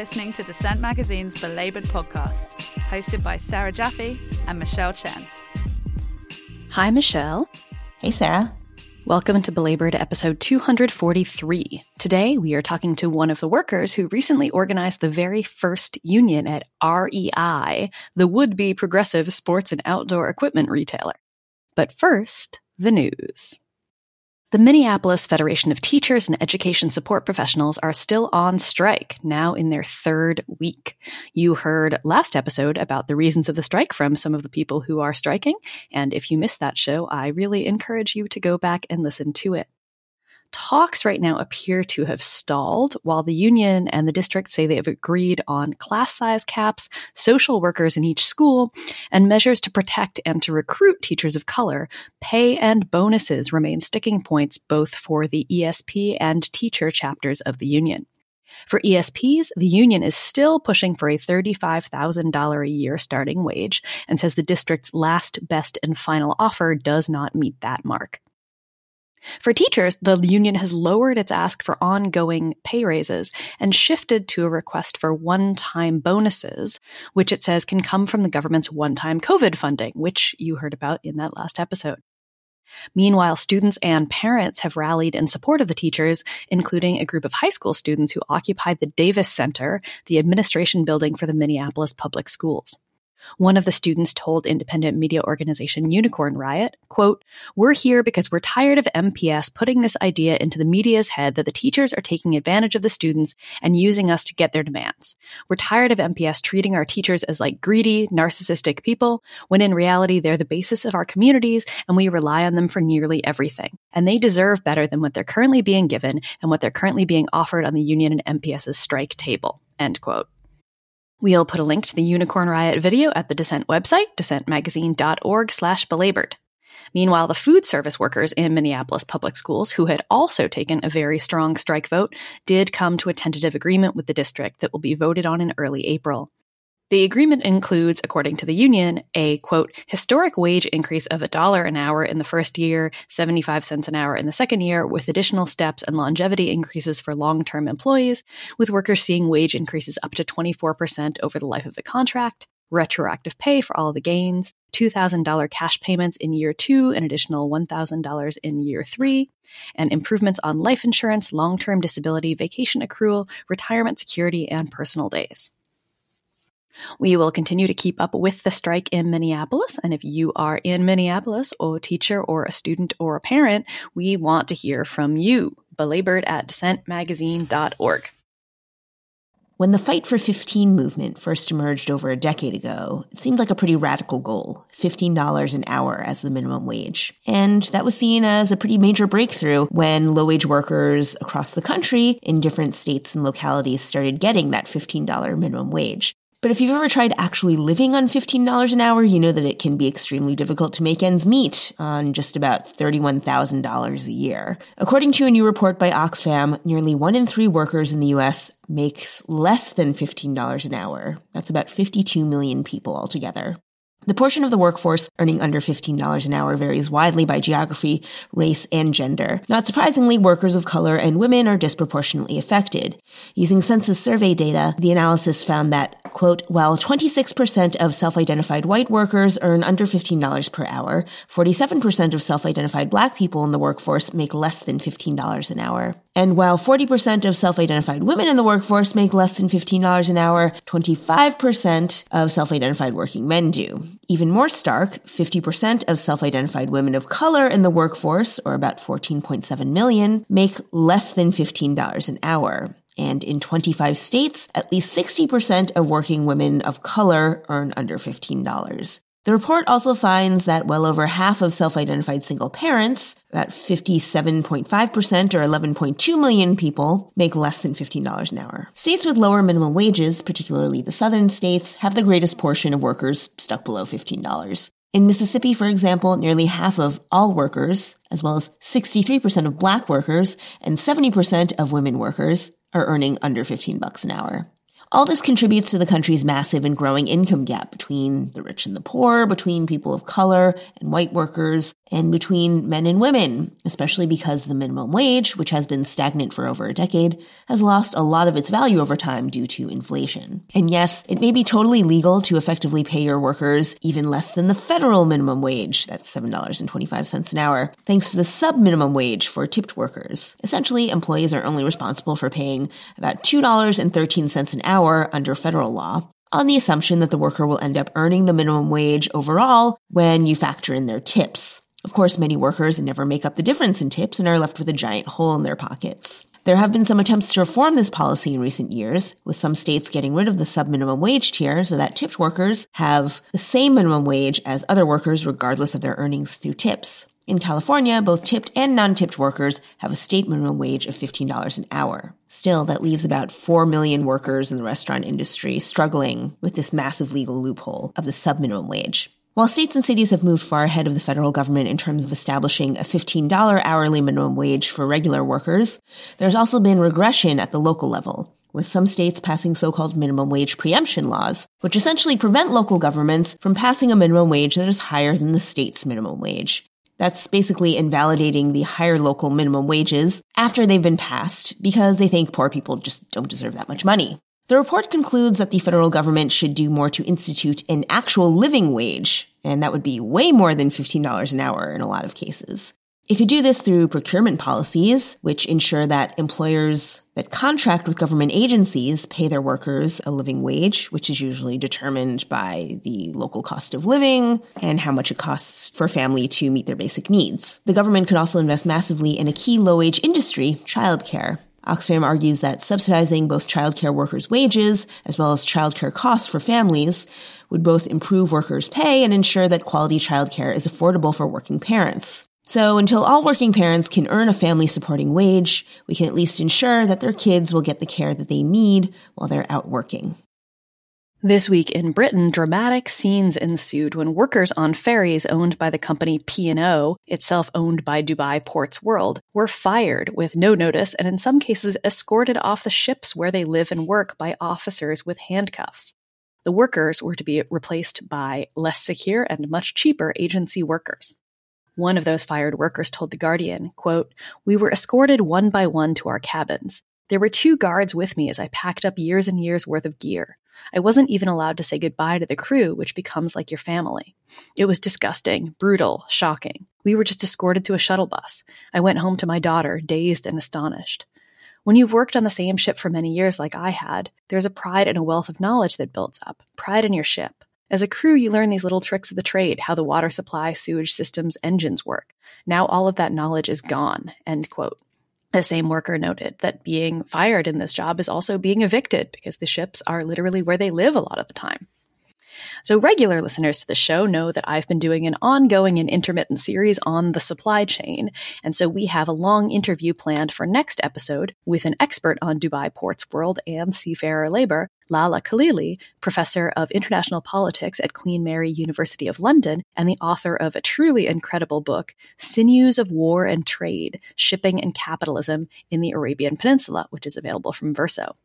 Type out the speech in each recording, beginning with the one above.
listening to Dissent Magazine's Belabored podcast, hosted by Sarah Jaffe and Michelle Chen. Hi, Michelle. Hey, Sarah. Welcome to Belabored episode 243. Today, we are talking to one of the workers who recently organized the very first union at REI, the would be progressive sports and outdoor equipment retailer. But first, the news. The Minneapolis Federation of Teachers and Education Support Professionals are still on strike, now in their third week. You heard last episode about the reasons of the strike from some of the people who are striking, and if you missed that show, I really encourage you to go back and listen to it talks right now appear to have stalled while the union and the district say they have agreed on class size caps, social workers in each school, and measures to protect and to recruit teachers of color. Pay and bonuses remain sticking points both for the ESP and teacher chapters of the union. For ESPs, the union is still pushing for a $35,000 a year starting wage and says the district's last, best, and final offer does not meet that mark. For teachers, the union has lowered its ask for ongoing pay raises and shifted to a request for one time bonuses, which it says can come from the government's one time COVID funding, which you heard about in that last episode. Meanwhile, students and parents have rallied in support of the teachers, including a group of high school students who occupied the Davis Center, the administration building for the Minneapolis public schools. One of the students told independent media organization Unicorn Riot, quote, We're here because we're tired of MPS putting this idea into the media's head that the teachers are taking advantage of the students and using us to get their demands. We're tired of MPS treating our teachers as like greedy, narcissistic people, when in reality they're the basis of our communities and we rely on them for nearly everything. And they deserve better than what they're currently being given and what they're currently being offered on the union and MPS's strike table. End quote. We'll put a link to the Unicorn Riot video at the Dissent website, dissentmagazine.org slash belabored. Meanwhile, the food service workers in Minneapolis public schools, who had also taken a very strong strike vote, did come to a tentative agreement with the district that will be voted on in early April. The agreement includes, according to the union, a quote, historic wage increase of a dollar an hour in the first year, 75 cents an hour in the second year, with additional steps and longevity increases for long term employees, with workers seeing wage increases up to 24% over the life of the contract, retroactive pay for all of the gains, $2,000 cash payments in year two, an additional $1,000 in year three, and improvements on life insurance, long term disability, vacation accrual, retirement security, and personal days. We will continue to keep up with the strike in Minneapolis. And if you are in Minneapolis, or a teacher, or a student, or a parent, we want to hear from you. Belabored at dissentmagazine.org. When the Fight for 15 movement first emerged over a decade ago, it seemed like a pretty radical goal $15 an hour as the minimum wage. And that was seen as a pretty major breakthrough when low wage workers across the country in different states and localities started getting that $15 minimum wage. But if you've ever tried actually living on $15 an hour, you know that it can be extremely difficult to make ends meet on just about $31,000 a year. According to a new report by Oxfam, nearly one in three workers in the US makes less than $15 an hour. That's about 52 million people altogether. The portion of the workforce earning under $15 an hour varies widely by geography, race, and gender. Not surprisingly, workers of color and women are disproportionately affected. Using census survey data, the analysis found that, quote, while 26% of self-identified white workers earn under $15 per hour, 47% of self-identified black people in the workforce make less than $15 an hour. And while 40% of self-identified women in the workforce make less than $15 an hour, 25% of self-identified working men do. Even more stark, 50% of self-identified women of color in the workforce, or about 14.7 million, make less than $15 an hour. And in 25 states, at least 60% of working women of color earn under $15. The report also finds that well over half of self-identified single parents, about 57.5% or 11.2 million people, make less than $15 an hour. States with lower minimum wages, particularly the southern states, have the greatest portion of workers stuck below $15. In Mississippi, for example, nearly half of all workers, as well as 63% of black workers and 70% of women workers, are earning under 15 bucks an hour. All this contributes to the country's massive and growing income gap between the rich and the poor, between people of color and white workers, and between men and women, especially because the minimum wage, which has been stagnant for over a decade, has lost a lot of its value over time due to inflation. And yes, it may be totally legal to effectively pay your workers even less than the federal minimum wage, that's $7.25 an hour, thanks to the sub minimum wage for tipped workers. Essentially, employees are only responsible for paying about $2.13 an hour hour under federal law on the assumption that the worker will end up earning the minimum wage overall when you factor in their tips. Of course, many workers never make up the difference in tips and are left with a giant hole in their pockets. There have been some attempts to reform this policy in recent years, with some states getting rid of the sub-minimum wage tier so that tipped workers have the same minimum wage as other workers regardless of their earnings through tips. In California, both tipped and non-tipped workers have a state minimum wage of $15 an hour. Still, that leaves about 4 million workers in the restaurant industry struggling with this massive legal loophole of the sub-minimum wage. While states and cities have moved far ahead of the federal government in terms of establishing a $15 hourly minimum wage for regular workers, there's also been regression at the local level with some states passing so-called minimum wage preemption laws, which essentially prevent local governments from passing a minimum wage that is higher than the state's minimum wage. That's basically invalidating the higher local minimum wages after they've been passed because they think poor people just don't deserve that much money. The report concludes that the federal government should do more to institute an actual living wage, and that would be way more than $15 an hour in a lot of cases. It could do this through procurement policies, which ensure that employers that contract with government agencies pay their workers a living wage, which is usually determined by the local cost of living and how much it costs for a family to meet their basic needs. The government could also invest massively in a key low wage industry, childcare. Oxfam argues that subsidizing both childcare workers' wages as well as childcare costs for families would both improve workers' pay and ensure that quality childcare is affordable for working parents. So until all working parents can earn a family supporting wage, we can at least ensure that their kids will get the care that they need while they're out working. This week in Britain, dramatic scenes ensued when workers on ferries owned by the company P&O, itself owned by Dubai Ports World, were fired with no notice and in some cases escorted off the ships where they live and work by officers with handcuffs. The workers were to be replaced by less secure and much cheaper agency workers. One of those fired workers told The Guardian, quote, We were escorted one by one to our cabins. There were two guards with me as I packed up years and years worth of gear. I wasn't even allowed to say goodbye to the crew, which becomes like your family. It was disgusting, brutal, shocking. We were just escorted to a shuttle bus. I went home to my daughter, dazed and astonished. When you've worked on the same ship for many years, like I had, there's a pride and a wealth of knowledge that builds up, pride in your ship. As a crew, you learn these little tricks of the trade, how the water supply, sewage systems, engines work. Now all of that knowledge is gone. End quote. The same worker noted that being fired in this job is also being evicted because the ships are literally where they live a lot of the time. So, regular listeners to the show know that I've been doing an ongoing and intermittent series on the supply chain. And so, we have a long interview planned for next episode with an expert on Dubai Ports World and seafarer labor, Laleh Khalili, professor of international politics at Queen Mary University of London and the author of a truly incredible book, Sinews of War and Trade Shipping and Capitalism in the Arabian Peninsula, which is available from Verso.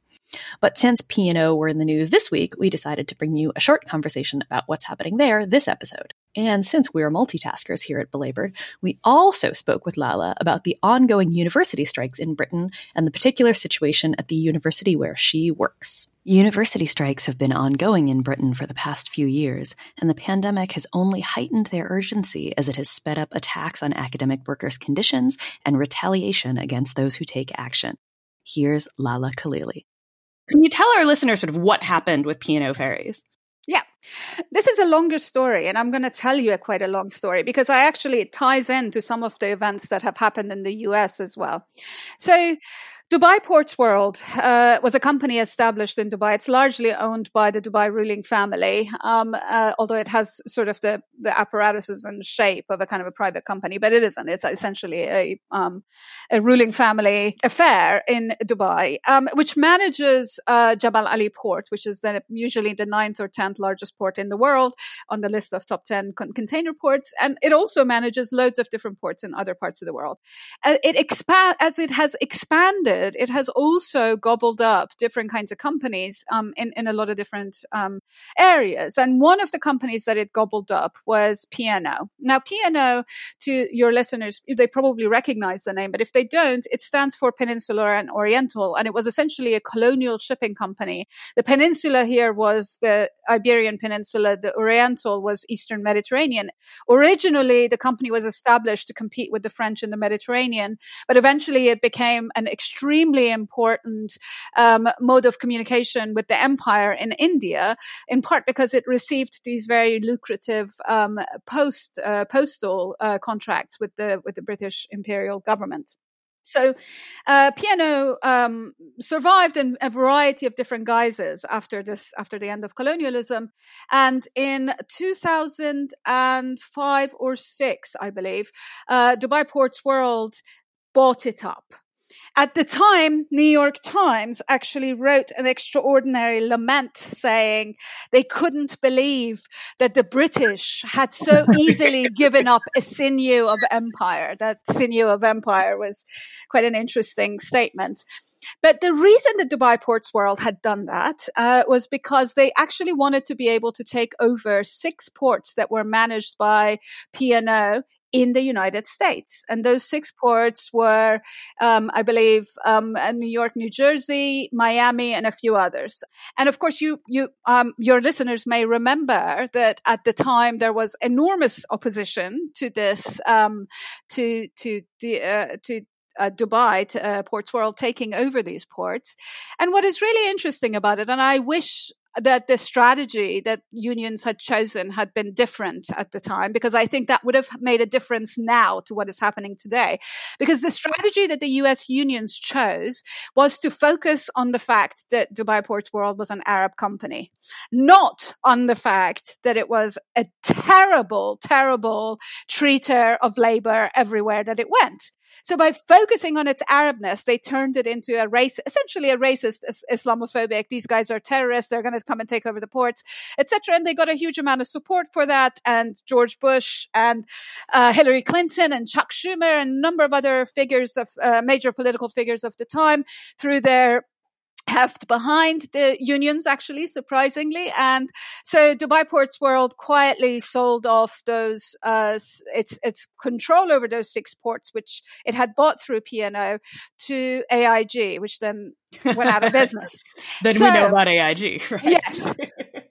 But since P&O were in the news this week, we decided to bring you a short conversation about what's happening there this episode. And since we're multitaskers here at Belabored, we also spoke with Laleh about the ongoing university strikes in Britain and the particular situation at the university where she works. University strikes have been ongoing in Britain for the past few years, and the pandemic has only heightened their urgency as it has sped up attacks on academic workers' conditions and retaliation against those who take action. Here's Laleh Khalili. Can you tell our listeners sort of what happened with P&O ferries? Yeah, this is a longer story, and I'm going to tell you a quite a long story because I actually it ties into some of the events that have happened in the US as well. So, Dubai Ports World uh, was a company established in Dubai. It's largely owned by the Dubai ruling family, um, uh, although it has sort of the, the apparatuses and shape of a kind of a private company, but it isn't. It's essentially a, um, a ruling family affair in Dubai, um, which manages uh, Jebel Ali Port, which is the, usually the ninth or tenth largest port in the world on the list of top 10 con- container ports. And it also manages loads of different ports in other parts of the world. Uh, it expand, as it has expanded, it has also gobbled up different kinds of companies, um, in, in a lot of different, um, areas. And one of the companies that it gobbled up was P&O. Now, P&O, to your listeners, they probably recognize the name, but if they don't, it stands for Peninsular and Oriental, and it was essentially a colonial shipping company. The peninsula here was the Iberian Peninsula, the Oriental was Eastern Mediterranean. Originally, the company was established to compete with the French in the Mediterranean, but eventually it became an extremely important um, mode of communication with the empire in India, in part because it received these very lucrative um, post uh, postal uh, contracts with the with the British imperial government. So, uh, P&O um, survived in a variety of different guises after this, after the end of colonialism, and in 2005 or six, I believe, uh, Dubai Ports World bought it up. At the time, New York Times actually wrote an extraordinary lament saying they couldn't believe that the British had so easily given up a sinew of empire. That sinew of empire was quite an interesting statement. But the reason the Dubai Ports World had done that uh, was because they actually wanted to be able to take over six ports that were managed by P&O in the United States. And those six ports were, um, I believe, um, uh, New York, New Jersey, Miami, and a few others. And of course, you, you, um, your listeners may remember that at the time there was enormous opposition to this, um, to, to, the, uh, to, uh, Dubai, to, uh, Ports World taking over these ports. And what is really interesting about it, and I wish that the strategy that unions had chosen had been different at the time because I think that would have made a difference now to what is happening today. Because the strategy that the US unions chose was to focus on the fact that Dubai Ports World was an Arab company, not on the fact that it was a terrible, terrible treater of labor everywhere that it went. So by focusing on its Arabness, they turned it into a race, essentially a racist Islamophobic. These guys are terrorists. They're going to come and take over the ports, etc. And they got a huge amount of support for that. And George Bush and uh, Hillary Clinton and Chuck Schumer and a number of other figures of uh, major political figures of the time threw their heft behind the unions actually surprisingly. And so dubai ports world quietly sold off those uh, its its control over those six ports which it had bought through P&O to AIG which then went out of business. Then so, we know about AIG right? yes.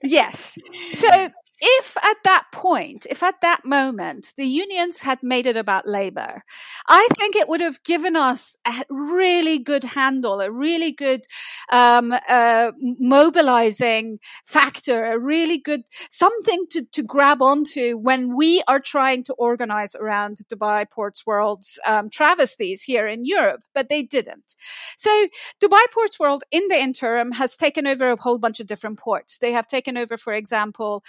Yes. So if at that point, if at that moment the unions had made it about labor, I think it would have given us a really good handle, a really good um, uh, mobilizing factor, a really good something to, to grab onto when we are trying to organize around Dubai Ports World's um, travesties here in Europe, but they didn't. So Dubai Ports World in the interim has taken over a whole bunch of different ports. They have taken over, for example,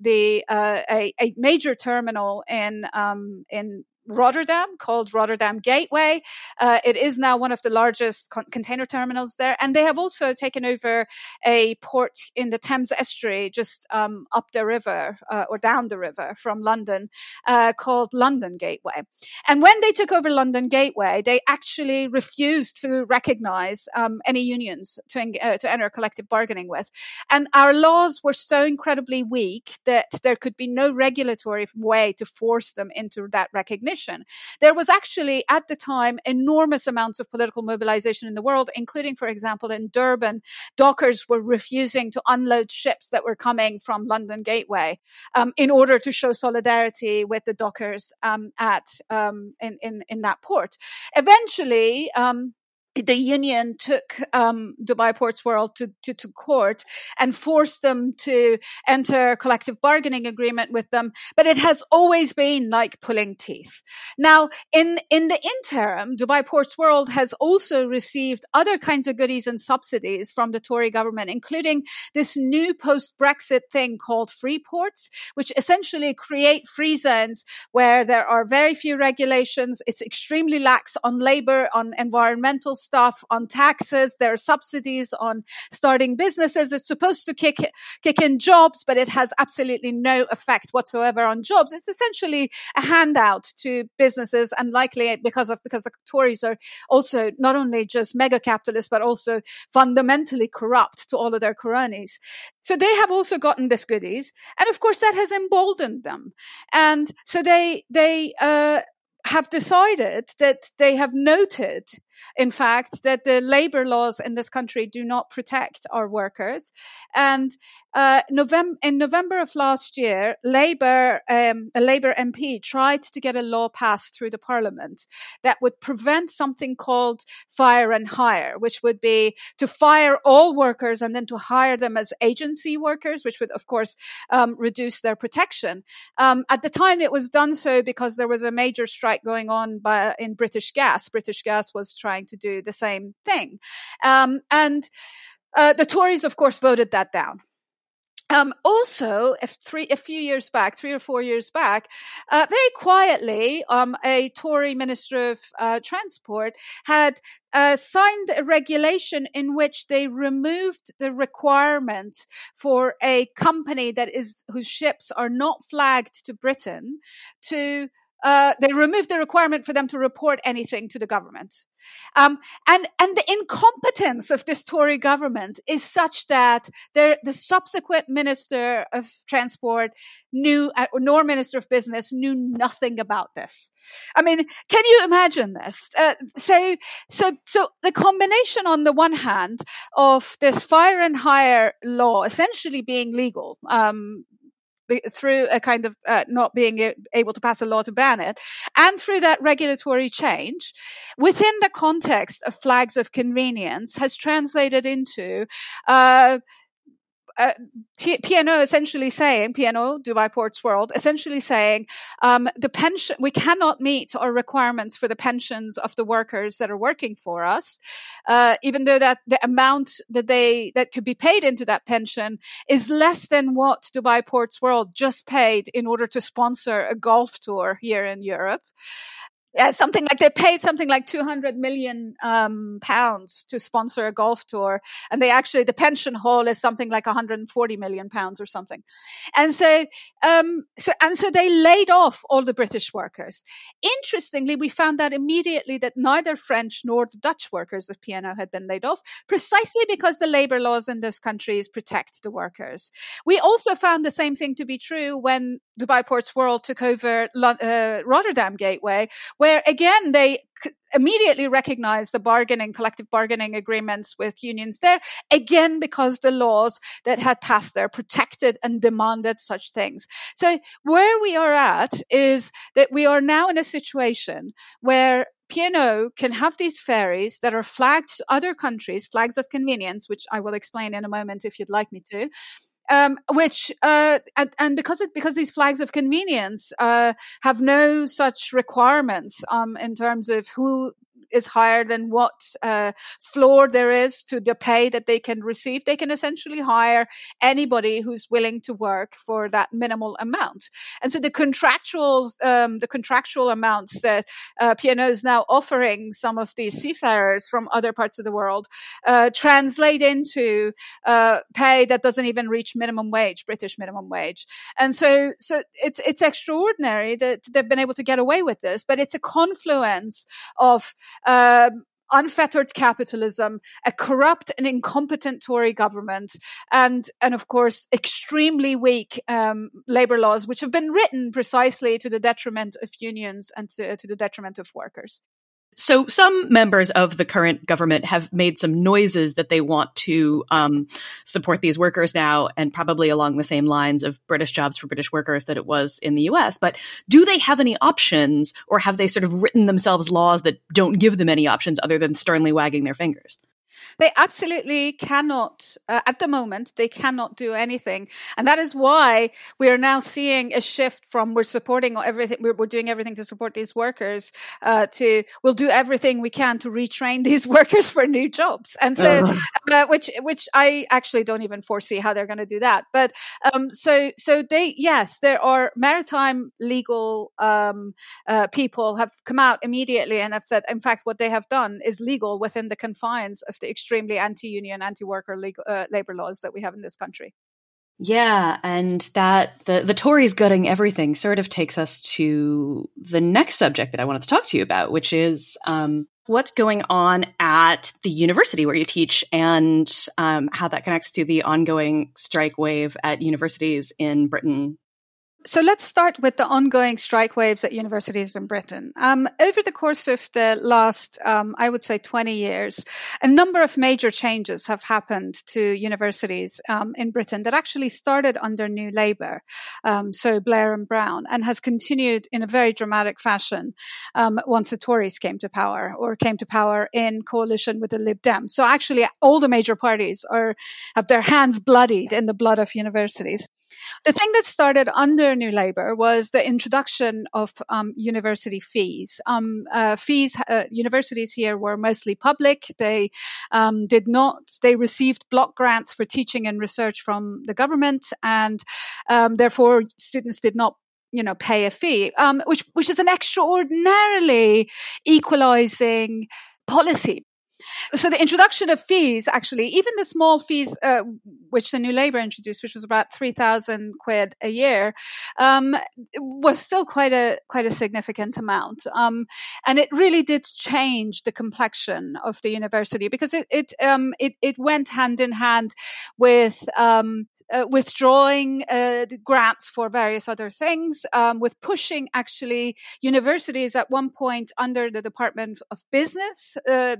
the uh, a, a, major terminal in um, in Rotterdam called Rotterdam Gateway. Uh, it is now one of the largest con- container terminals there. And they have also taken over a port in the Thames estuary just um, up the river uh, or down the river from London uh, called London Gateway. And when they took over London Gateway, they actually refused to recognize um, any unions to, en- uh, to enter collective bargaining with. And our laws were so incredibly weak that there could be no regulatory way to force them into that recognition mobilization. There was actually at the time enormous amounts of political mobilization in the world, including, for example, in Durban, dockers were refusing to unload ships that were coming from London Gateway um, in order to show solidarity with the dockers um, at um, in, in in that port. Eventually, um, the union took um, Dubai Ports World to, to, to, court and forced them to enter collective bargaining agreement with them. But it has always been like pulling teeth. Now, in, in the interim, Dubai Ports World has also received other kinds of goodies and subsidies from the Tory government, including this new post Brexit thing called free ports, which essentially create free zones where there are very few regulations. It's extremely lax on labor, on environmental stuff on taxes. There are subsidies on starting businesses. It's supposed to kick, kick in jobs, but it has absolutely no effect whatsoever on jobs. It's essentially a handout to businesses and likely because of, because the Tories are also not only just mega capitalists, but also fundamentally corrupt to all of their cronies. So they have also gotten this goodies. And of course that has emboldened them. And so they, they, uh, have decided that they have noted, in fact, that the labor laws in this country do not protect our workers. And uh, November, in November of last year, Labour, um, a Labour MP tried to get a law passed through the Parliament that would prevent something called fire and hire, which would be to fire all workers and then to hire them as agency workers, which would, of course, um, reduce their protection. Um, at the time, it was done so because there was a major strike strike going on by, in British Gas. British Gas was trying to do the same thing. Um, and uh, the Tories, of course, voted that down. Um, also, three, a few years back, three or four years back, uh, very quietly, um, a Tory Minister of uh, Transport had uh, signed a regulation in which they removed the requirement for a company that is whose ships are not flagged to Britain to uh, they removed the requirement for them to report anything to the government. Um, and, and the incompetence of this Tory government is such that the subsequent Minister of Transport knew, uh, nor Minister of Business knew nothing about this. I mean, can you imagine this? Uh, so, so, so the combination on the one hand of this fire and hire law essentially being legal, um, through a kind of uh, not being able to pass a law to ban it, and through that regulatory change, within the context of flags of convenience, has translated into uh, uh, P&O essentially saying, P&O, Dubai Ports World, essentially saying, um, the pension, we cannot meet our requirements for the pensions of the workers that are working for us, uh, even though that the amount that they, that could be paid into that pension is less than what Dubai Ports World just paid in order to sponsor a golf tour here in Europe yeah, something like they paid something like 200 million um, pounds to sponsor a golf tour. And they actually, the pension hall is something like 140 million pounds or something. And so, um, so, and so they laid off all the British workers. Interestingly, we found out immediately that neither French nor the Dutch workers of P&O had been laid off precisely because the labor laws in those countries protect the workers. We also found the same thing to be true when Dubai Ports World took over uh, Rotterdam Gateway, where again they immediately recognized the bargaining, collective bargaining agreements with unions there, again because the laws that had passed there protected and demanded such things. So where we are at is that we are now in a situation where P&O can have these ferries that are flagged to other countries, flags of convenience, which I will explain in a moment if you'd like me to um, which uh, and, and, because it because these flags of convenience uh, have no such requirements um, in terms of who is higher than what uh, floor there is to the pay that they can receive. They can essentially hire anybody who's willing to work for that minimal amount. And so the contractual, um, the contractual amounts that uh, P&O is now offering some of these seafarers from other parts of the world uh, translate into uh, pay that doesn't even reach minimum wage, British minimum wage. And so, so it's it's extraordinary that they've been able to get away with this, but it's a confluence of um, unfettered capitalism, a corrupt and incompetent Tory government, and and of course extremely weak um, labor laws, which have been written precisely to the detriment of unions and to, to the detriment of workers. So, some members of the current government have made some noises that they want to um, support these workers now, and probably along the same lines of British jobs for British workers that it was in the US. But do they have any options, or have they sort of written themselves laws that don't give them any options other than sternly wagging their fingers? They absolutely cannot, uh, at the moment, they cannot do anything. And that is why we are now seeing a shift from we're supporting everything, we're, we're doing everything to support these workers, uh, to we'll do everything we can to retrain these workers for new jobs. And so, uh-huh. uh, which, which I actually don't even foresee how they're going to do that. But, um, so, so they, yes, there are maritime legal, um, uh, people have come out immediately and have said, in fact, what they have done is legal within the confines of the extremely anti-union, anti-worker legal, uh, labor laws that we have in this country. Yeah, and that the the Tories gutting everything sort of takes us to the next subject that I wanted to talk to you about, which is um, what's going on at the university where you teach and um, how that connects to the ongoing strike wave at universities in Britain so let's start with the ongoing strike waves at universities in Britain. Um, over the course of the last, um, I would say, 20 years, a number of major changes have happened to universities um, in Britain that actually started under New Labour, um, so Blair and Brown, and has continued in a very dramatic fashion um, once the Tories came to power or came to power in coalition with the Lib Dems. So actually, all the major parties are have their hands bloodied in the blood of universities. The thing that started under New Labour was the introduction of um, university fees. Um, uh, fees, uh, universities here were mostly public. They um, did not, they received block grants for teaching and research from the government, and um, therefore students did not you know pay a fee um, which which is an extraordinarily equalizing policy so the introduction of fees, actually, even the small fees, uh, which the New Labour introduced, which was about three thousand quid a year, um, was still quite a quite a significant amount, um, and it really did change the complexion of the university because it it um, it, it went hand in hand with um, uh, withdrawing uh, grants for various other things, um, with pushing actually universities at one point under the Department of Business, uh,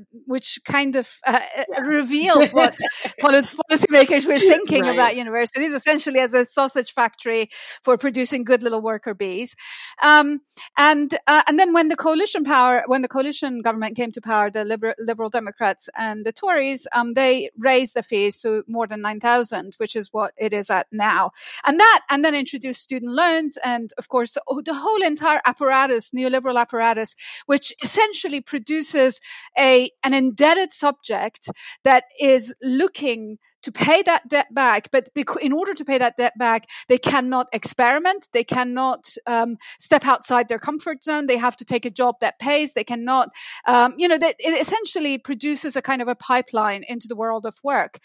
which kind of uh, yeah. reveals what policymakers were thinking right. about universities, essentially as a sausage factory for producing good little worker bees. Um, and uh, and then when the coalition power, when the coalition government came to power, the Liberal, Liberal Democrats and the Tories, um, they raised the fees to more than nine thousand, which is what it is at now. And that, and then introduced student loans, and of course the, the whole entire apparatus, neoliberal apparatus, which essentially produces a an indebted subject that is looking to pay that debt back. But in order to pay that debt back, they cannot experiment. They cannot um, step outside their comfort zone. They have to take a job that pays. They cannot, um, you know, it essentially produces a kind of a pipeline into the world of work.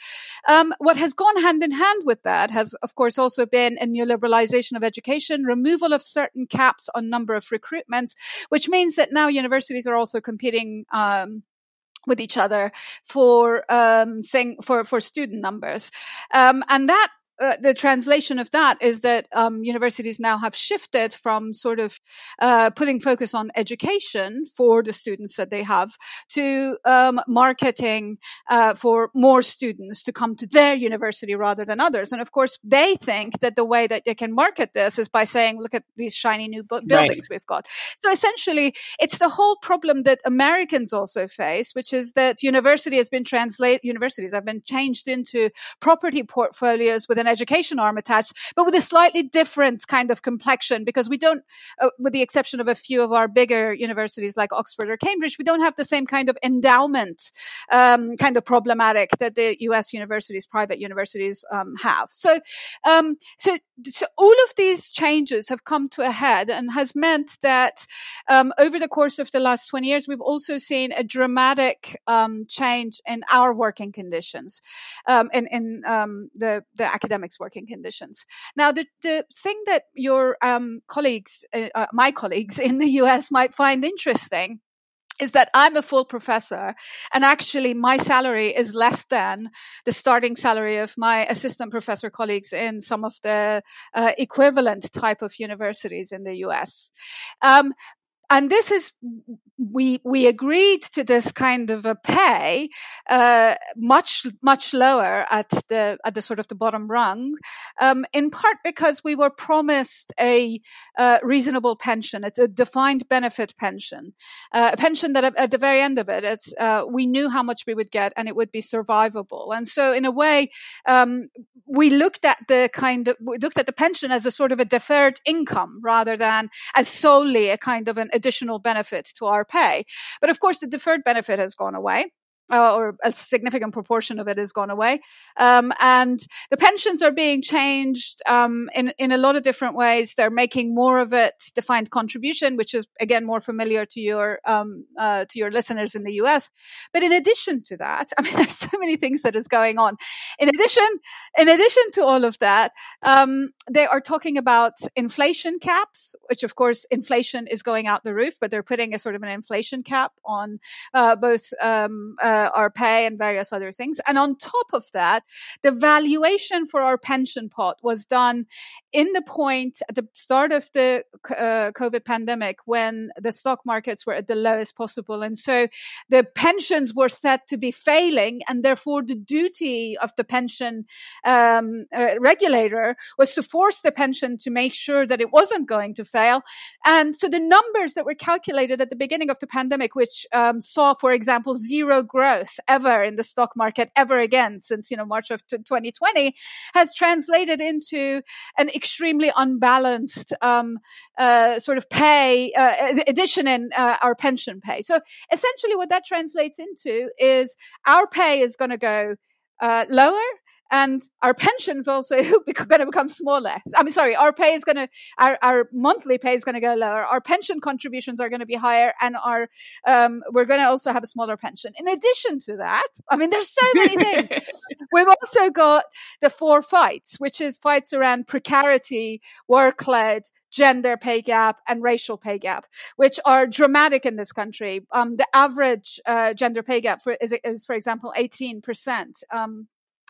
Um, what has gone hand in hand with that has, of course, also been a neoliberalization of education, removal of certain caps on number of recruitments, which means that now universities are also competing um, with each other for um, thing for for student numbers, um, and that uh, the translation of that is that um, universities now have shifted from sort of uh, putting focus on education for the students that they have to um, marketing uh, for more students to come to their university rather than others. And of course, they think that the way that they can market this is by saying, "Look at these shiny new bu- buildings right. we've got." So essentially, it's the whole problem that Americans also face, which is that university has been translated. Universities have been changed into property portfolios with an education arm attached, but with a slightly different kind of complexion because we don't, uh, with the exception of a few of our bigger universities like Oxford or Cambridge, we don't have the same kind of endowment um, kind of problematic that the US universities, private universities um, have. So, um, so, so all of these changes have come to a head and has meant that um, over the course of the last 20 years, we've also seen a dramatic um, change in our working conditions um, in, in the, the academic academics working conditions. Now, the, the thing that your um, colleagues, uh, uh my colleagues in the US might find interesting is that I'm a full professor and actually my salary is less than the starting salary of my assistant professor colleagues in some of the uh, equivalent type of universities in the US. Um, and this is we we agreed to this kind of a pay uh, much much lower at the at the sort of the bottom rung, um, in part because we were promised a uh, reasonable pension, a, a, defined benefit pension, uh, a pension that at, the very end of it, it's uh, we knew how much we would get and it would be survivable. And so, in a way, um, we looked at the kind of we looked at the pension as a sort of a deferred income rather than as solely a kind of an additional benefit to our pay. But of course, the deferred benefit has gone away uh, or a significant proportion of it has gone away. Um, and the pensions are being changed um, in in a lot of different ways. They're making more of it defined contribution, which is again more familiar to your um, uh, to your listeners in the U.S. But in addition to that, I mean, there's so many things that is going on. In addition, in addition to all of that, um, they are talking about inflation caps, which of course inflation is going out the roof, but they're putting a sort of an inflation cap on uh, both. Um, uh, uh, our pay and various other things. And on top of that, the valuation for our pension pot was done in the point at the start of the uh, COVID pandemic when the stock markets were at the lowest possible. And so the pensions were set to be failing. And therefore, the duty of the pension um, uh, regulator was to force the pension to make sure that it wasn't going to fail. And so the numbers that were calculated at the beginning of the pandemic, which um, saw, for example, zero growth growth ever in the stock market ever again since, you know, March of 2020 has translated into an extremely unbalanced, um, uh, sort of pay, uh, addition in uh, our pension pay. So essentially what that translates into is our pay is going to go uh, lower and our pensions also going to become smaller. I mean, sorry, our pay is going to, our, our monthly pay is going to go lower. Our pension contributions are going to be higher and our, um, we're going to also have a smaller pension. In addition to that, I mean, there's so many things. We've also got the four fights, which is fights around precarity, workload, gender pay gap and racial pay gap, which are dramatic in this country. Um, the average uh, gender pay gap for, is, is, for example, 18%. Um,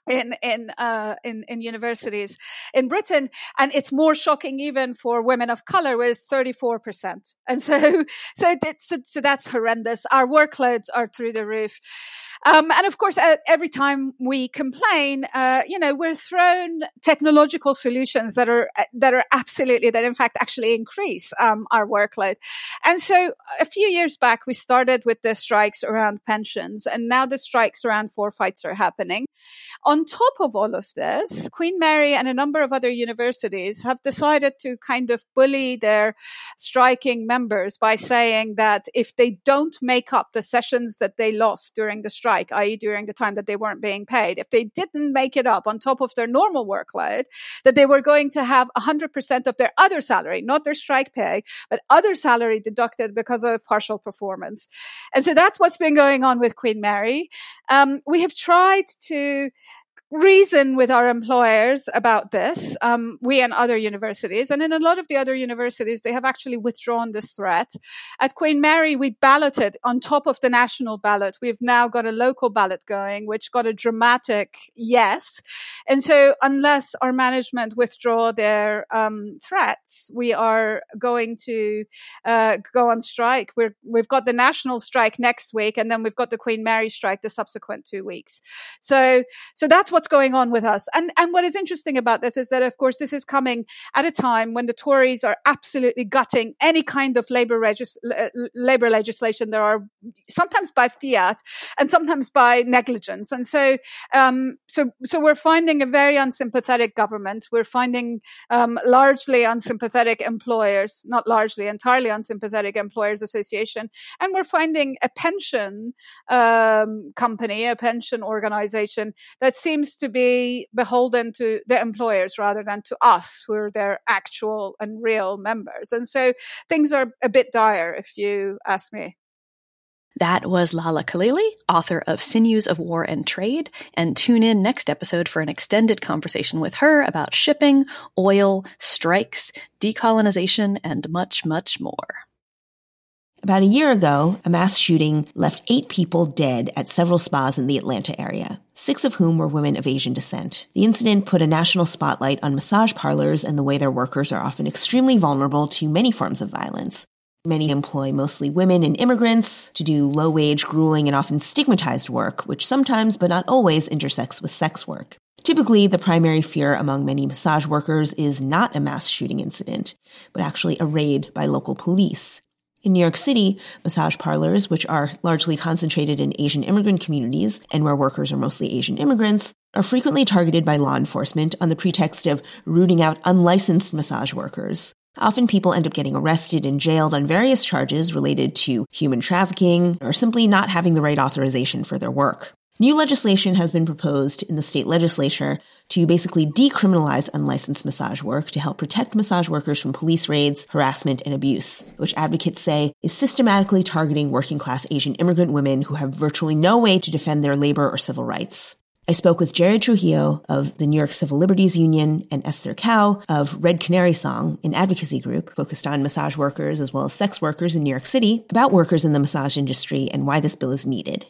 in in uh, in in universities in Britain, and it's more shocking even for women of color, where it's thirty four percent. And so, so, so, so that's horrendous. Our workloads are through the roof. Um, and of course, uh, every time we complain, uh, you know, we're thrown technological solutions that are that are absolutely that in fact actually increase um, our workload. And so, a few years back, we started with the strikes around pensions, and now the strikes around four fights are happening. On top of all of this, Queen Mary and a number of other universities have decided to kind of bully their striking members by saying that if they don't make up the sessions that they lost during the strike strike, i.e., during the time that they weren't being paid, if they didn't make it up on top of their normal workload, that they were going to have 100% of their other salary, not their strike pay, but other salary deducted because of partial performance. And so that's what's been going on with Queen Mary. Um, we have tried to reason with our employers about this, um, we and other universities. And in a lot of the other universities, they have actually withdrawn this threat. At Queen Mary, we balloted on top of the national ballot. We've now got a local ballot going, which got a dramatic yes. And so unless our management withdraw their um, threats, we are going to uh, go on strike. We're, we've got the national strike next week, and then we've got the Queen Mary strike the subsequent two weeks. So, so that's what what's going on with us. And, and what is interesting about this is that, of course, this is coming at a time when the Tories are absolutely gutting any kind of labor, regis- labor legislation. There are sometimes by fiat and sometimes by negligence. And so, um, so, so we're finding a very unsympathetic government. We're finding, um, largely unsympathetic employers, not largely, entirely unsympathetic employers association. And we're finding a pension, um, company, a pension organization that seems to be beholden to the employers rather than to us, who are their actual and real members. And so things are a bit dire, if you ask me. That was Laleh Khalili, author of Sinews of War and Trade, and tune in next episode for an extended conversation with her about shipping, oil, strikes, decolonization, and much, much more. About a year ago, a mass shooting left eight people dead at several spas in the Atlanta area, six of whom were women of Asian descent. The incident put a national spotlight on massage parlors and the way their workers are often extremely vulnerable to many forms of violence. Many employ mostly women and immigrants to do low wage, grueling, and often stigmatized work, which sometimes, but not always, intersects with sex work. Typically, the primary fear among many massage workers is not a mass shooting incident, but actually a raid by local police. In New York City, massage parlors, which are largely concentrated in Asian immigrant communities and where workers are mostly Asian immigrants, are frequently targeted by law enforcement on the pretext of rooting out unlicensed massage workers. Often people end up getting arrested and jailed on various charges related to human trafficking or simply not having the right authorization for their work. New legislation has been proposed in the state legislature to basically decriminalize unlicensed massage work to help protect massage workers from police raids, harassment, and abuse, which advocates say is systematically targeting working class Asian immigrant women who have virtually no way to defend their labor or civil rights. I spoke with Jared Trujillo of the New York Civil Liberties Union and Esther Kao of Red Canary Song, an advocacy group focused on massage workers as well as sex workers in New York City, about workers in the massage industry and why this bill is needed.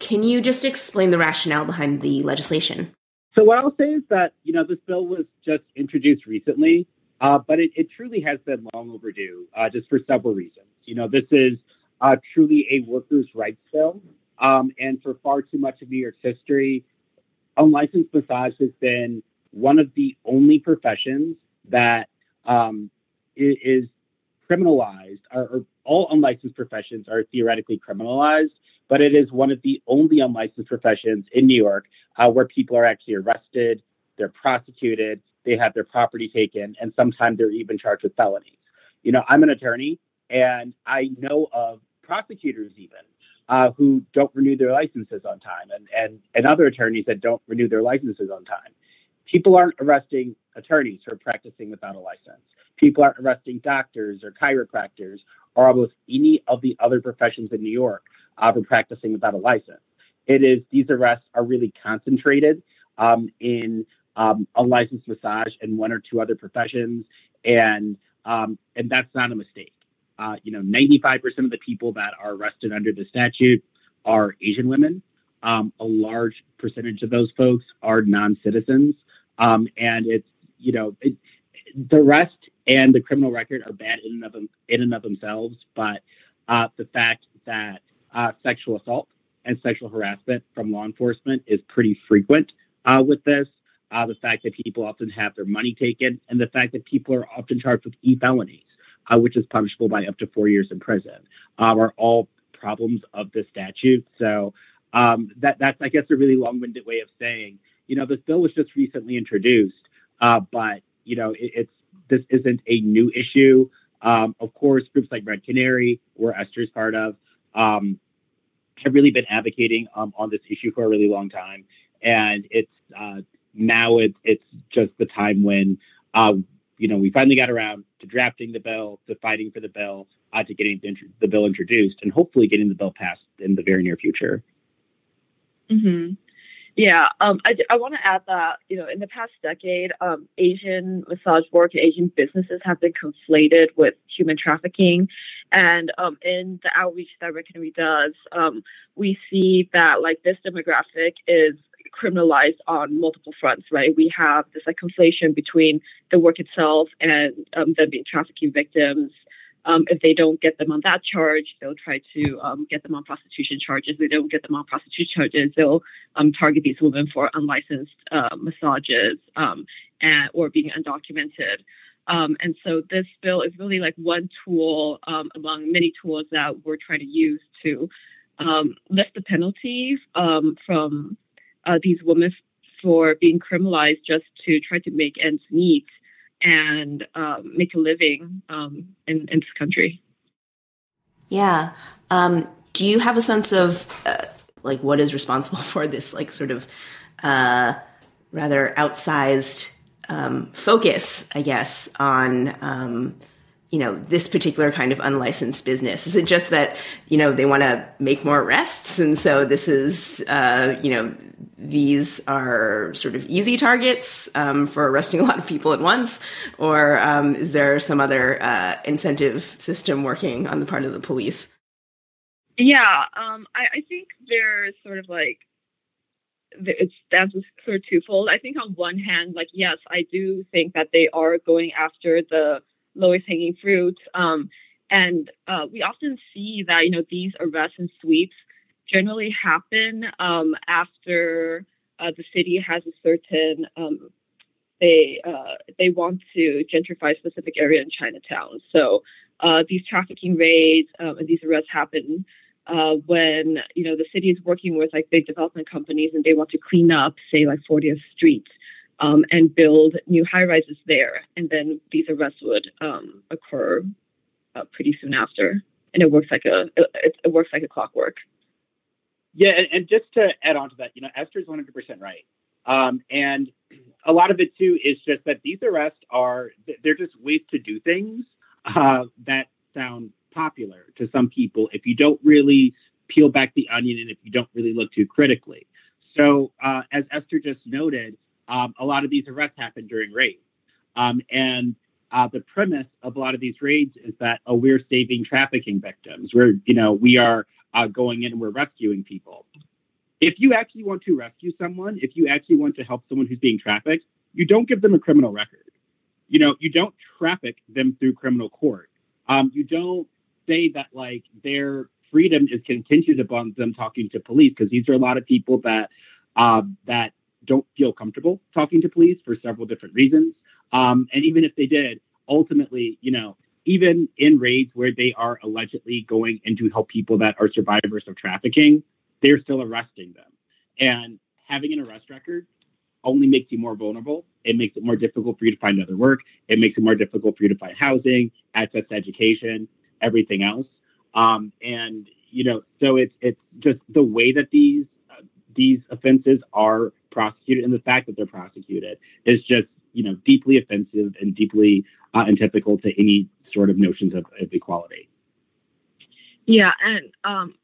Can you just explain the rationale behind the legislation? So, what I'll say is that, you know, this bill was just introduced recently, uh, but it, it, truly has been long overdue, uh, just for several reasons. You know, this is uh, truly a workers' rights bill. Um, and for far too much of New York's history, unlicensed massage has been one of the only professions that um, is criminalized, or, or, all unlicensed professions are theoretically criminalized, but it is one of the only unlicensed professions in New York uh, where people are actually arrested, they're prosecuted, they have their property taken, and sometimes they're even charged with felonies. You know, I'm an attorney, and I know of prosecutors even uh, who don't renew their licenses on time and, and, and other attorneys that don't renew their licenses on time. People aren't arresting attorneys for practicing without a license. People aren't arresting doctors or chiropractors or almost any of the other professions in New York uh, for practicing without a license. It is these arrests are really concentrated um, in um, unlicensed massage and one or two other professions, and um, and that's not a mistake. Uh, you know, 95% of the people that are arrested under the statute are Asian women. Um, a large percentage of those folks are non-citizens, um, and it's you know it, the rest and the criminal record are bad in and of in and of themselves, but uh, the fact that uh, sexual assault and sexual harassment from law enforcement is pretty frequent uh, with this. Uh, the fact that people often have their money taken, and the fact that people are often charged with e felonies uh, which is punishable by up to four years in prison, um, are all problems of the statute. So um, that that's I guess a really long-winded way of saying, you know, this bill was just recently introduced, uh, but you know, it, it's this isn't a new issue. Um, of course, groups like Red Canary, where Esther's part of, um, have really been advocating um, on this issue for a really long time, and it's uh, now it's it's just the time when uh, you know, we finally got around to drafting the bill, to fighting for the bill, uh, to getting the, the, bill introduced, and hopefully getting the bill passed in the very near future. Hmm. Yeah. Um. I, I want to add that you know, in the past decade, um, Asian massage work and Asian businesses have been conflated with human trafficking, and um, in the outreach that Red Canary does, um, we see that like this demographic is criminalized on multiple fronts, right? We have this like conflation between the work itself and um, them being trafficking victims. Um, if they don't get them on that charge, they'll try to um, get them on prostitution charges. If they don't get them on prostitution charges, they'll um, target these women for unlicensed uh, massages um, and, or being undocumented. Um, and so this bill is really like one tool among many tools that we're trying to use to lift the penalties from uh, these women for being criminalized just to try to make ends meet and um, make a living um, in, in, this country. Yeah. Um, do you have a sense of uh, like what is responsible for this like sort of uh, rather outsized um, focus, I guess, on um, you know, this particular kind of unlicensed business? Is it just that, you know, they want to make more arrests? And so this is, uh, you know, these are sort of easy targets um, for arresting a lot of people at once? Or um, is there some other uh, incentive system working on the part of the police? Yeah, um, I, I, think there's sort of like, it's that's sort of twofold. I think on one hand, like, yes, I do think that they are going after the lowest hanging fruit. Um, and uh, we often see that you know these arrests and sweeps generally happen um, after uh, the city has a certain um, they uh, they want to gentrify a specific area in Chinatown. So uh, these trafficking raids um, and these arrests happen uh, when you know the city is working with like big development companies and they want to clean up, say like 40th Street. Um, and build new high rises there, and then these arrests would um, occur uh, pretty soon after, and it works like a it, it works like a clockwork. Yeah, and, and, just to add on to that, you know, Esther's 100% right. Um, and a lot of it too is just that these arrests are they're just ways to do things uh, that sound popular to some people if you don't really peel back the onion and if you don't really look too critically. So, uh, as Esther just noted, um, a lot of these arrests happen during raids, um, and uh, the premise of a lot of these raids is that oh, we're saving trafficking victims. We're you know we are uh, going in and we're rescuing people. If you actually want to rescue someone, if you actually want to help someone who's being trafficked, you don't give them a criminal record. You know, you don't traffic them through criminal court. Um, you don't say that like their freedom is contingent upon them talking to police because these are a lot of people that uh, that don't feel comfortable talking to police for several different reasons. Um, and even if they did, ultimately, you know, even in raids where they are allegedly going in to help people that are survivors of trafficking, they're still arresting them. And having an arrest record only makes you more vulnerable. It makes it more difficult for you to find other work. It makes it more difficult for you to find housing, access to education, everything else. Um, and you know, so it's it's just the way that these uh, these offenses are prosecuted, and the fact that they're prosecuted is just you know deeply offensive and deeply uh, antithetical to any sort of notions of, of equality. Yeah, and um,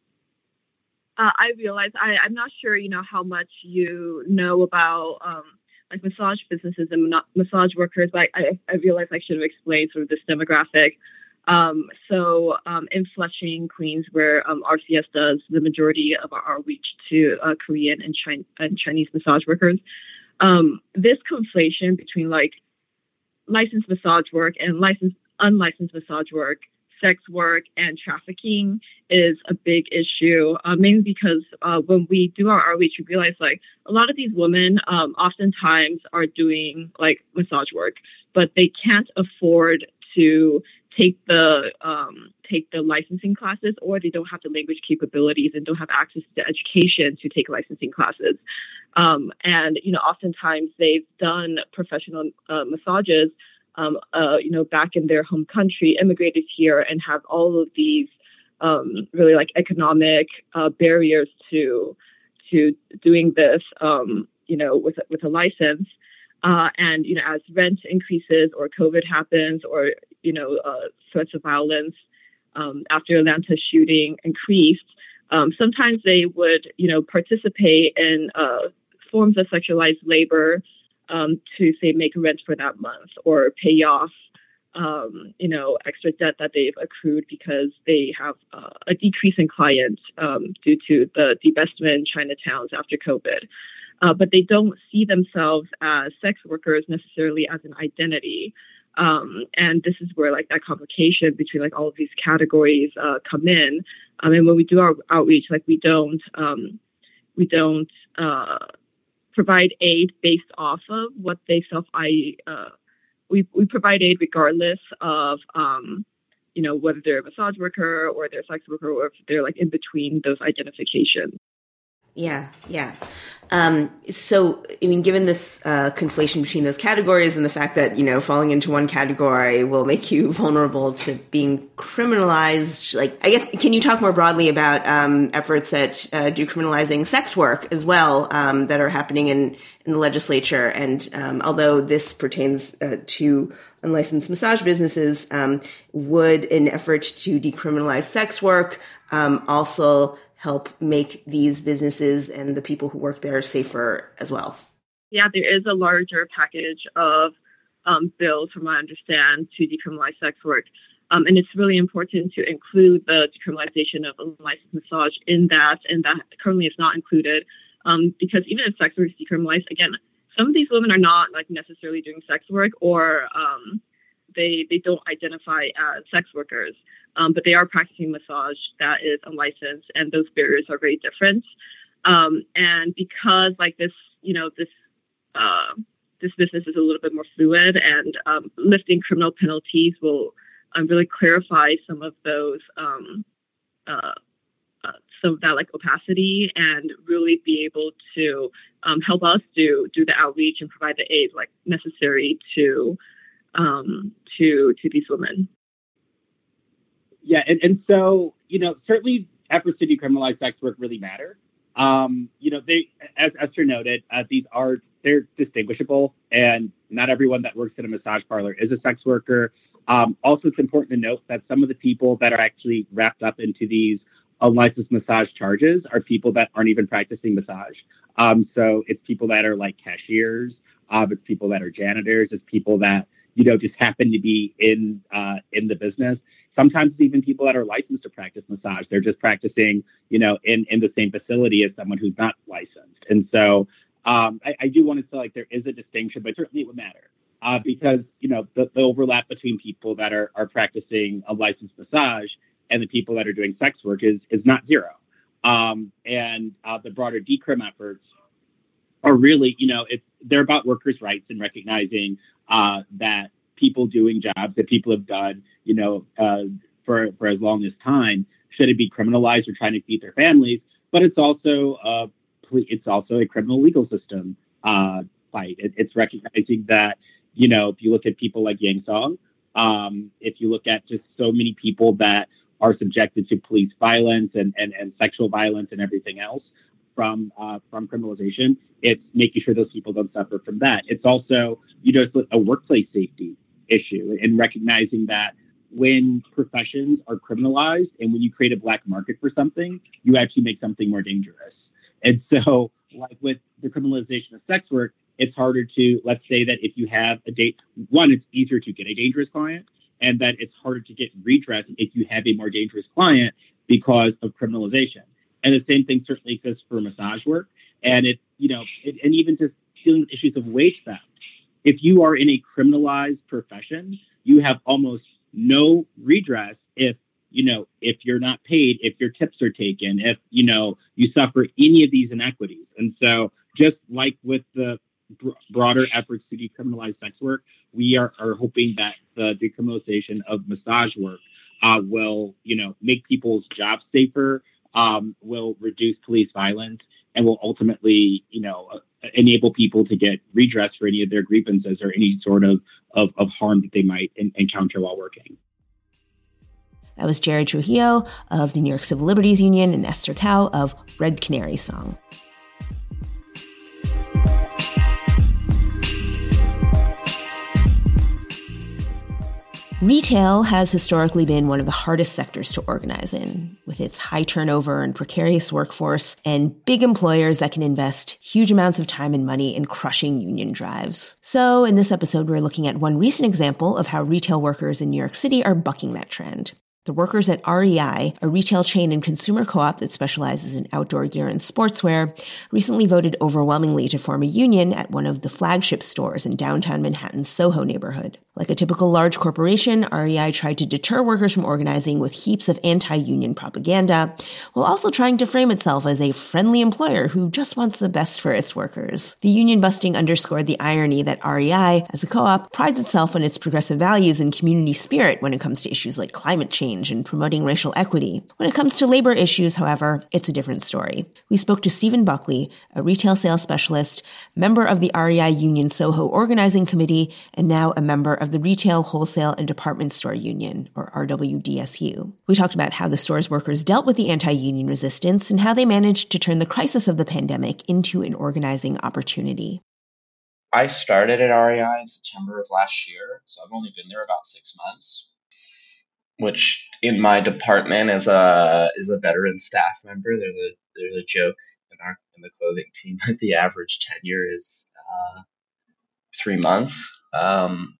uh, I realize I, I'm not sure, you know, how much you know about um, like massage businesses and massage workers, but I, I realize I should have explained sort of this demographic. Um, so um, in Flushing, Queens, where um, RCS does the majority of our outreach to uh, Korean and, China, and, Chinese massage workers, um, this conflation between like licensed massage work and licensed unlicensed massage work sex work and trafficking is a big issue, uh, mainly because uh, when we do our outreach, we realize like a lot of these women um, oftentimes are doing like massage work, but they can't afford to take the um, take the licensing classes, or they don't have the language capabilities and don't have access to education to take licensing classes. Um, and you know, oftentimes they've done professional uh, massages um, uh, you know, back in their home country, immigrated here and have all of these um, really like economic uh, barriers to to doing this, um, you know, with with a license. Uh, and you know, as rent increases or COVID happens, or you know, uh, threats of violence um, after Atlanta shooting increased, um, sometimes they would, you know, participate in uh, forms of sexualized labor um, to say make rent for that month or pay off um, you know extra debt that they've accrued because they have uh, a decrease in clients um, due to the divestment in Chinatowns after COVID. Uh, but they don't see themselves as sex workers necessarily as an identity. Um, and this is where like that complication between like all of these categories uh, come in. I mean, when we do our outreach, like we don't um, we don't uh, provide aid based off of what they self I uh, we we provide aid regardless of um, you know whether they're a massage worker or they're a sex worker or if they're like in between those identifications. Yeah, yeah. Um, so, I mean, given this uh, conflation between those categories and the fact that, you know, falling into one category will make you vulnerable to being criminalized, like, I guess, can you talk more broadly about um, efforts at uh, decriminalizing sex work as well um, that are happening in, in the legislature? And um, although this pertains uh, to unlicensed massage businesses, um, would an effort to decriminalize sex work um, also help make these businesses and the people who work there safer as well? Yeah, there is a larger package of um, bills, from what I understand, to decriminalize sex work. Um, and it's really important to include the decriminalization of unlicensed massage in that, and that currently is not included. Um, because even if sex work is decriminalized, again, some of these women are not like necessarily doing sex work, or um, they they don't identify as sex workers, um, but they are practicing massage that is unlicensed, and those barriers are very different. Um, and because like this, you know, this uh, this business is a little bit more fluid, and um, lifting criminal penalties will um, really clarify some of those um, uh, uh, some of that like opacity and really be able to um, help us do do the outreach and provide the aid like necessary to um, to to these women. Yeah, and, and so you know certainly efforts to decriminalize sex work really matter. Um, you know, they as Esther noted, uh, these are they're distinguishable, and not everyone that works at a massage parlor is a sex worker. Um, also, it's important to note that some of the people that are actually wrapped up into these unlicensed massage charges are people that aren't even practicing massage. Um, so it's people that are like cashiers, uh, it's people that are janitors, it's people that you know just happen to be in uh, in the business. Sometimes even people that are licensed to practice massage. They're just practicing, you know, in in the same facility as someone who's not licensed. And so um, I, I do want to say like there is a distinction, but certainly it would matter. Uh, because you know the, the overlap between people that are, are practicing a licensed massage and the people that are doing sex work is is not zero. Um, and uh, the broader decrim efforts are really, you know, it's they're about workers' rights and recognizing uh, that people doing jobs that people have done, you know, uh, for for as long as time shouldn't be criminalized or trying to feed their families. But it's also a it's also a criminal legal system uh, fight. It, it's recognizing that you know if you look at people like Yang Song, um, if you look at just so many people that are subjected to police violence and, and, and sexual violence and everything else from uh, from criminalization. It's making sure those people don't suffer from that. It's also you know a workplace safety issue and recognizing that when professions are criminalized and when you create a black market for something, you actually make something more dangerous. And so, like with the criminalization of sex work, it's harder to let's say that if you have a date, one, it's easier to get a dangerous client and that it's harder to get redress if you have a more dangerous client because of criminalization. And the same thing certainly exists for massage work. And it, you know, it, and even just dealing with issues of wage theft. If you are in a criminalized profession, you have almost no redress if, you know, if you're not paid, if your tips are taken, if, you know, you suffer any of these inequities. And so just like with the broader efforts to decriminalize sex work, we are, are hoping that the decriminalization of massage work uh, will, you know, make people's jobs safer, um, will reduce police violence, and will ultimately, you know, uh, enable people to get redress for any of their grievances or any sort of, of, of harm that they might in, encounter while working. That was Jared Trujillo of the New York Civil Liberties Union and Esther Kao of Red Canary Song. Retail has historically been one of the hardest sectors to organize in, with its high turnover and precarious workforce and big employers that can invest huge amounts of time and money in crushing union drives. So, in this episode, we're looking at one recent example of how retail workers in New York City are bucking that trend. The workers at REI, a retail chain and consumer co-op that specializes in outdoor gear and sportswear, recently voted overwhelmingly to form a union at one of the flagship stores in downtown Manhattan's Soho neighborhood. Like a typical large corporation, REI tried to deter workers from organizing with heaps of anti-union propaganda, while also trying to frame itself as a friendly employer who just wants the best for its workers. The union busting underscored the irony that REI, as a co-op, prides itself on its progressive values and community spirit when it comes to issues like climate change and promoting racial equity. When it comes to labor issues, however, it's a different story. We spoke to Stephen Buckley, a retail sales specialist, member of the REI Union Soho Organizing Committee, and now a member of the Retail, Wholesale, and Department Store Union, or RWDSU. We talked about how the store's workers dealt with the anti-union resistance and how they managed to turn the crisis of the pandemic into an organizing opportunity. I started at REI in September of last year, so I've only been there about six months which in my department as a is a veteran staff member. There's a there's a joke in our in the clothing team that the average tenure is uh, three months. Um,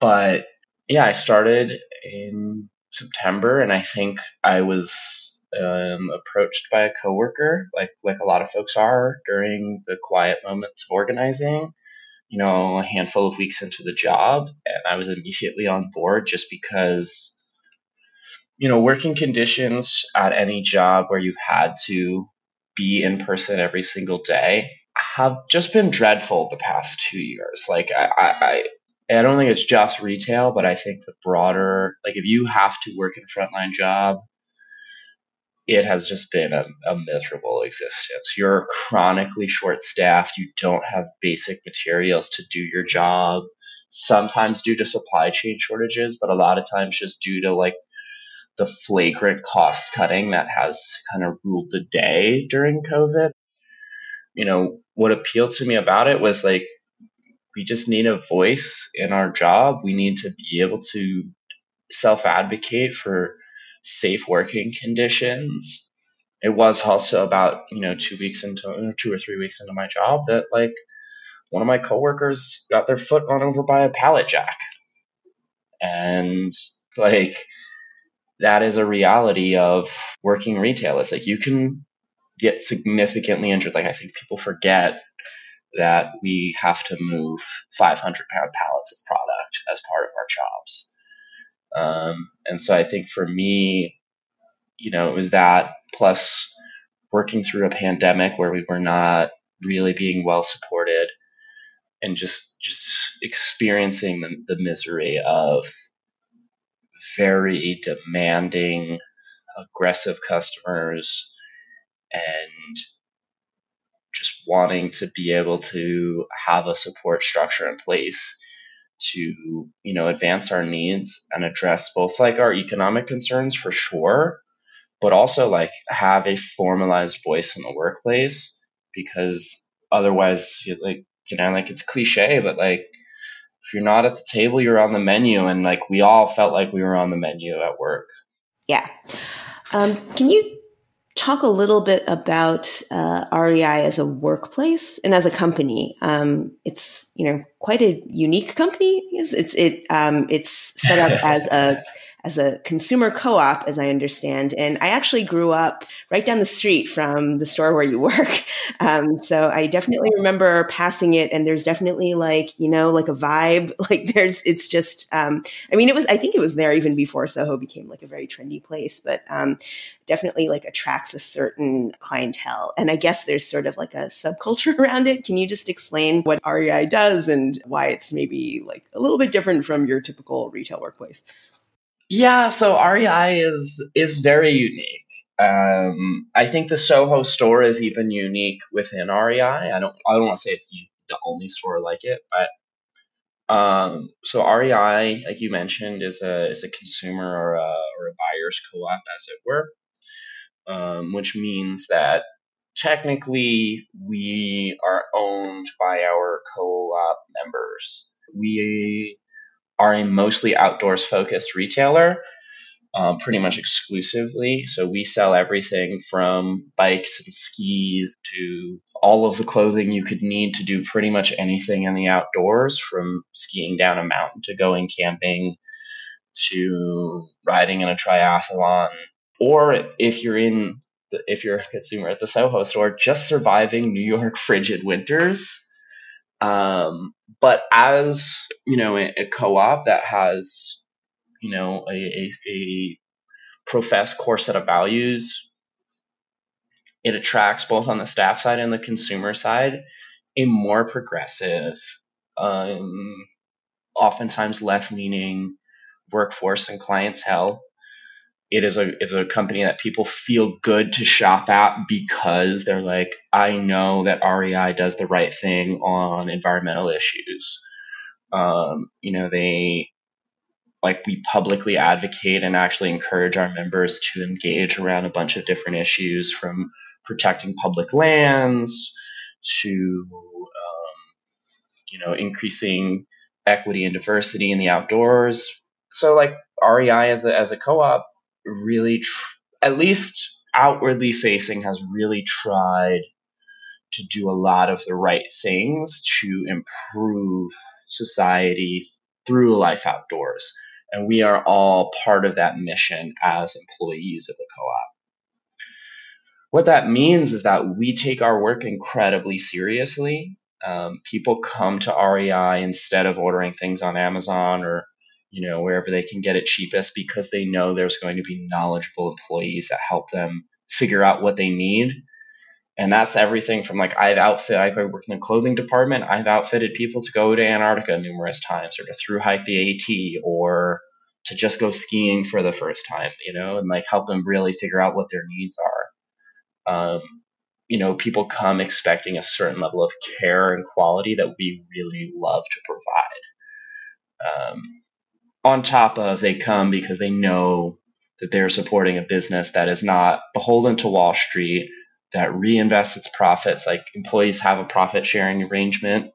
but yeah, I started in September, and I think I was um, approached by a coworker, like like a lot of folks are during the quiet moments of organizing, you know, a handful of weeks into the job, and I was immediately on board just because, you know, working conditions at any job where you've had to be in person every single day have just been dreadful the past two years. Like I, I, I don't think it's just retail, but I think the broader, like if you have to work in a frontline job, it has just been a, a miserable existence. You're chronically short staffed. You don't have basic materials to do your job. Sometimes due to supply chain shortages, but a lot of times just due to like the flagrant cost cutting that has kind of ruled the day during COVID. You know, what appealed to me about it was like, we just need a voice in our job. We need to be able to self advocate for safe working conditions. It was also about, you know, two weeks into two or three weeks into my job that like one of my coworkers got their foot run over by a pallet jack. And like that is a reality of working retail. It's like you can get significantly injured. Like I think people forget that we have to move 500 pound pallets of product as part of our jobs. Um, and so I think for me, you know, it was that plus working through a pandemic where we were not really being well supported and just just experiencing the, the misery of very demanding aggressive customers and just wanting to be able to have a support structure in place to you know advance our needs and address both like our economic concerns for sure but also like have a formalized voice in the workplace because otherwise like you know like it's cliche but like if you're not at the table you're on the menu and like we all felt like we were on the menu at work. Yeah. Um, can you talk a little bit about uh, REI as a workplace and as a company. Um, it's you know quite a unique company. It's it's it um, it's set up as a as a consumer co-op, as I understand. And I actually grew up right down the street from the store where you work. Um, so I definitely remember passing it, and there's definitely like you know like a vibe. Like there's it's just um, I mean it was I think it was there even before Soho became like a very trendy place, but um, definitely like attracts a certain clientele. And I guess there's sort of like a subculture around it. Can you just explain what REI does and why it's maybe like a little bit different from your typical retail workplace? Yeah, so REI is is very unique. Um, I think the Soho store is even unique within REI. I don't I don't want to say it's the only store like it, but um, so REI, like you mentioned, is a is a consumer or a, or a buyer's co-op, as it were, um, which means that technically we are owned by our co-op members. We are a mostly outdoors focused retailer, um, pretty much exclusively. So we sell everything from bikes and skis to all of the clothing you could need to do pretty much anything in the outdoors, from skiing down a mountain to going camping to riding in a triathlon. Or if you're in if you're a consumer at the Soho store, just surviving New York frigid winters um, but as you know, a, a, co-op that has you know a, a, a professed core set of values, it attracts both on the staff side and the consumer side a more progressive, um, oftentimes left-leaning workforce and clientele it is a is a company that people feel good to shop at because they're like, I know that REI does the right thing on environmental issues. Um, you know, they like we publicly advocate and actually encourage our members to engage around a bunch of different issues from protecting public lands to um, you know increasing equity and diversity in the outdoors so like rei as a, as a co-op really, tr- at least outwardly facing, has really tried to do a lot of the right things to improve society through life outdoors. And we are all part of that mission as employees of the co op. What that means is that we take our work incredibly seriously Um, people come to REI instead of ordering things on Amazon or you know wherever they can get it cheapest because they know there's going to be knowledgeable employees that help them figure out what they need and that's everything from like I've outfit I work in the clothing department. I've outfitted people to go to Antarctica numerous times, or to through hike the AT, or to just go skiing for the first time, you know, and like help them really figure out what their needs are. Um, you know, people come expecting a certain level of care and quality that we really love to provide. Um, on top of they come because they know that they're supporting a business that is not beholden to Wall Street that reinvests its profits. Like employees have a profit sharing arrangement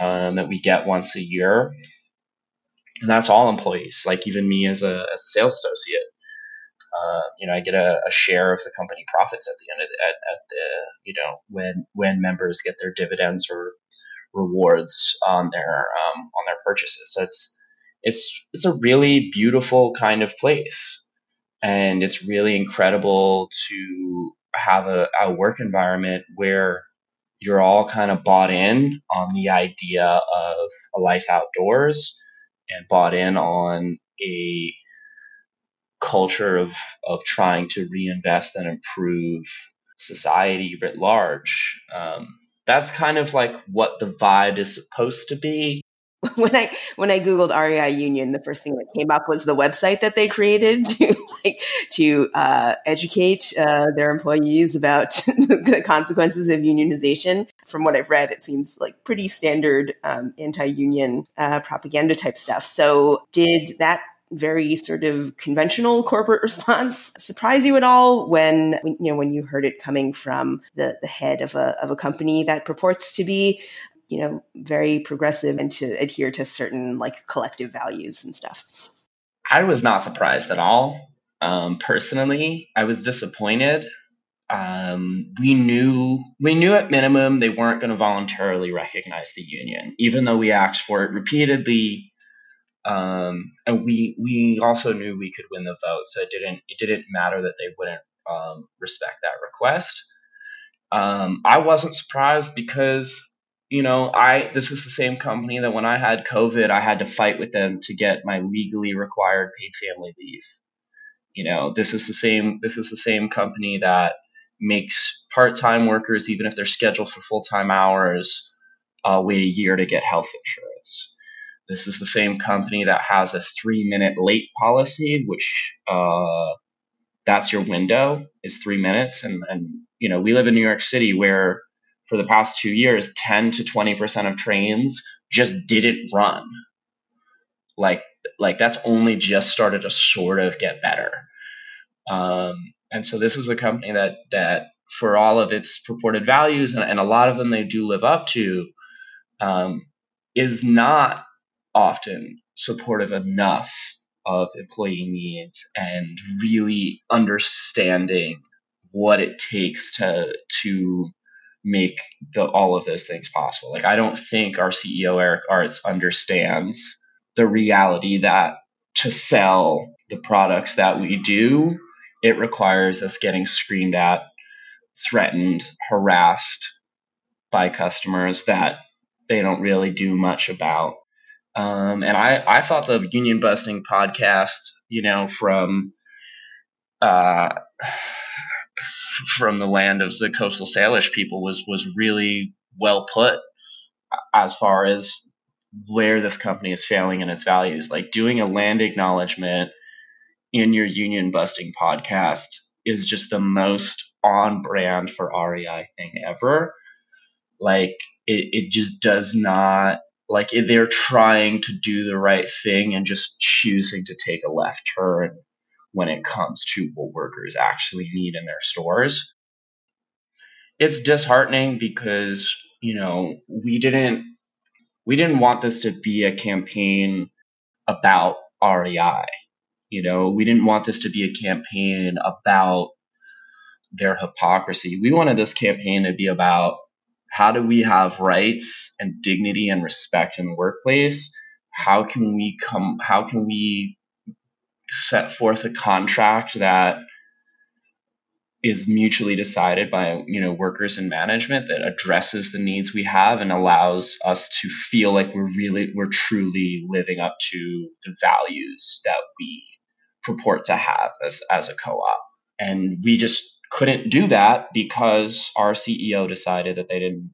um, that we get once a year, and that's all employees. Like even me as a, as a sales associate, uh, you know, I get a, a, share of the company profits at the end of the, at, at the you know when when members get their dividends or rewards on their um, on their purchases. So it's it's it's a really beautiful kind of place and it's really incredible to have a, a work environment where you're all kind of bought in on the idea of a life outdoors and bought in on a culture of, of trying to reinvest and improve society writ large. Um, that's kind of like what the vibe is supposed to be. when I when I googled REI Union, the first thing that came up was the website that they created to like to uh, educate uh, their employees about the consequences of unionization. From what I've read, it seems like pretty standard um, anti-union uh, propaganda type stuff. So, did that very sort of conventional corporate response surprise you at all when you know when you heard it coming from the, the head of a, of a company that purports to be you know, very progressive and to adhere to certain like collective values and stuff. I was not surprised at all. Um, personally, I was disappointed. Um, we knew we knew at minimum they weren't going to voluntarily recognize the union, even though we asked for it repeatedly. Um, and we we also knew we could win the vote, so it didn't it didn't matter that they wouldn't um, respect that request. Um, I wasn't surprised because you know, I this is the same company that when I had COVID, I had to fight with them to get my legally required paid family leave. You know, this is the same this is the same company that makes part-time workers even if they're scheduled for full-time hours uh, wait a year to get health insurance. This is the same company that has a three-minute late policy, which uh, that's your window is three minutes, and and you know we live in New York City where for the past two years, 10 to 20% of trains just didn't run. Like, like that's only just started to sort of get better. Um, and so this is a company that, that for all of its purported values, and, and a lot of them they do live up to, um, is not often supportive enough of employee needs and really understanding what it takes to to make the, all of those things possible. Like I don't think our CEO Eric Artz understands the reality that to sell the products that we do, it requires us getting screamed at, threatened, harassed by customers that they don't really do much about. Um, and I, I thought the union busting podcast, you know, from uh, from the land of the coastal Salish people was was really well put as far as where this company is failing in its values. Like doing a land acknowledgement in your union busting podcast is just the most on brand for REI thing ever. Like it, it just does not like they're trying to do the right thing and just choosing to take a left turn when it comes to what workers actually need in their stores. It's disheartening because, you know, we didn't we didn't want this to be a campaign about REI. You know, we didn't want this to be a campaign about their hypocrisy. We wanted this campaign to be about how do we have rights and dignity and respect in the workplace? How can we come how can we set forth a contract that is mutually decided by you know workers and management that addresses the needs we have and allows us to feel like we're really we're truly living up to the values that we purport to have as as a co-op. And we just couldn't do that because our CEO decided that they didn't